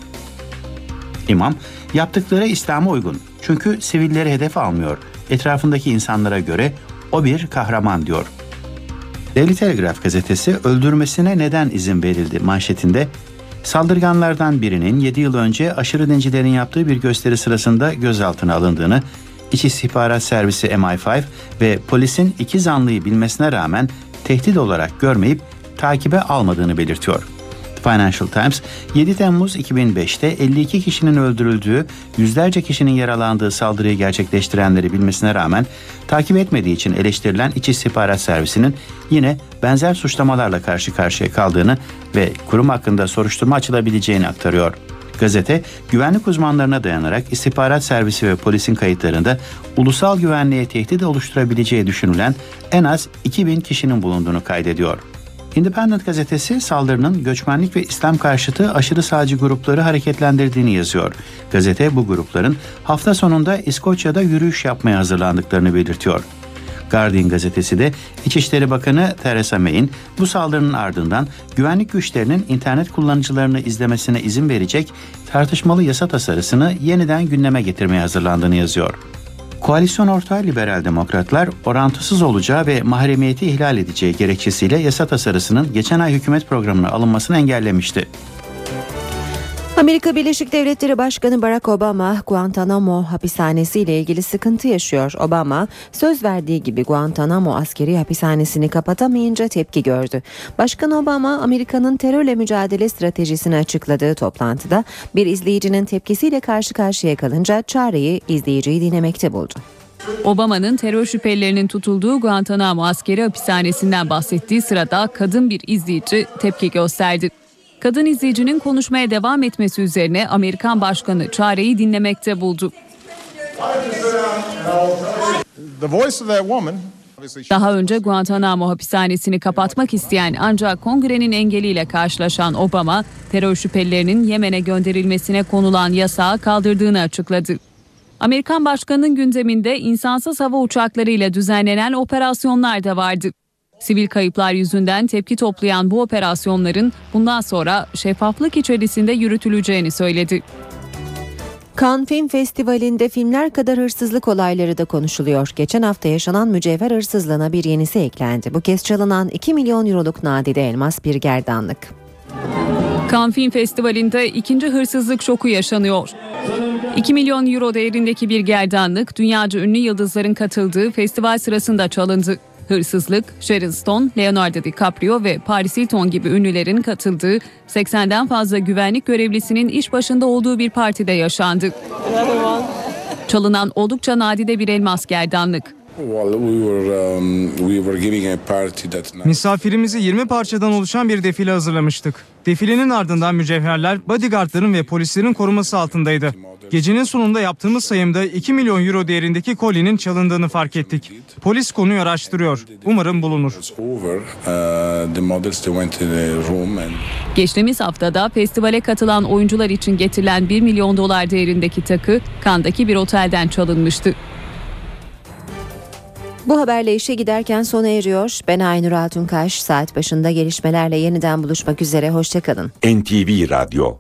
İmam, yaptıkları İslam'a uygun çünkü sivilleri hedef almıyor. Etrafındaki insanlara göre o bir kahraman diyor. Daily Telegraph gazetesi öldürmesine neden izin verildi manşetinde saldırganlardan birinin 7 yıl önce aşırı dincilerin yaptığı bir gösteri sırasında gözaltına alındığını, İç İstihbarat Servisi MI5 ve polisin iki zanlıyı bilmesine rağmen tehdit olarak görmeyip takibe almadığını belirtiyor. Financial Times 7 Temmuz 2005'te 52 kişinin öldürüldüğü, yüzlerce kişinin yaralandığı saldırıyı gerçekleştirenleri bilmesine rağmen takip etmediği için eleştirilen İç İstihbarat Servisi'nin yine benzer suçlamalarla karşı karşıya kaldığını ve kurum hakkında soruşturma açılabileceğini aktarıyor. Gazete, güvenlik uzmanlarına dayanarak istihbarat servisi ve polisin kayıtlarında ulusal güvenliğe tehdit oluşturabileceği düşünülen en az 2000 kişinin bulunduğunu kaydediyor. Independent gazetesi saldırının göçmenlik ve İslam karşıtı aşırı sağcı grupları hareketlendirdiğini yazıyor. Gazete bu grupların hafta sonunda İskoçya'da yürüyüş yapmaya hazırlandıklarını belirtiyor. Guardian gazetesi de İçişleri Bakanı Theresa May'in bu saldırının ardından güvenlik güçlerinin internet kullanıcılarını izlemesine izin verecek tartışmalı yasa tasarısını yeniden gündeme getirmeye hazırlandığını yazıyor. Koalisyon ortağı liberal demokratlar orantısız olacağı ve mahremiyeti ihlal edeceği gerekçesiyle yasa tasarısının geçen ay hükümet programına alınmasını engellemişti. Amerika Birleşik Devletleri Başkanı Barack Obama Guantanamo hapishanesi ile ilgili sıkıntı yaşıyor. Obama söz verdiği gibi Guantanamo askeri hapishanesini kapatamayınca tepki gördü. Başkan Obama Amerika'nın terörle mücadele stratejisini açıkladığı toplantıda bir izleyicinin tepkisiyle karşı karşıya kalınca çareyi izleyiciyi dinlemekte buldu. Obama'nın terör şüphelilerinin tutulduğu Guantanamo askeri hapishanesinden bahsettiği sırada kadın bir izleyici tepki gösterdi. Kadın izleyicinin konuşmaya devam etmesi üzerine Amerikan Başkanı çareyi dinlemekte buldu. Daha önce Guantanamo hapishanesini kapatmak isteyen ancak kongrenin engeliyle karşılaşan Obama, terör şüphelilerinin Yemen'e gönderilmesine konulan yasağı kaldırdığını açıkladı. Amerikan başkanının gündeminde insansız hava uçaklarıyla düzenlenen operasyonlar da vardı. Sivil kayıplar yüzünden tepki toplayan bu operasyonların bundan sonra şeffaflık içerisinde yürütüleceğini söyledi. Cannes Film Festivali'nde filmler kadar hırsızlık olayları da konuşuluyor. Geçen hafta yaşanan mücevher hırsızlığına bir yenisi eklendi. Bu kez çalınan 2 milyon euroluk nadide elmas bir gerdanlık. Cannes Film Festivali'nde ikinci hırsızlık şoku yaşanıyor. 2 milyon euro değerindeki bir gerdanlık dünyaca ünlü yıldızların katıldığı festival sırasında çalındı. Hırsızlık, Sharon Stone, Leonardo DiCaprio ve Paris Hilton gibi ünlülerin katıldığı 80'den fazla güvenlik görevlisinin iş başında olduğu bir partide yaşandı. Çalınan oldukça nadide bir elmas gerdanlık. Misafirimizi 20 parçadan oluşan bir defile hazırlamıştık. Defilenin ardından mücevherler bodyguardların ve polislerin koruması altındaydı. Gecenin sonunda yaptığımız sayımda 2 milyon euro değerindeki kolinin çalındığını fark ettik. Polis konuyu araştırıyor. Umarım bulunur. Geçtiğimiz haftada festivale katılan oyuncular için getirilen 1 milyon dolar değerindeki takı Kandaki bir otelden çalınmıştı. Bu haberle işe giderken sona eriyor. Ben Aynur Altunkaş. Saat başında gelişmelerle yeniden buluşmak üzere. Hoşçakalın. NTV Radyo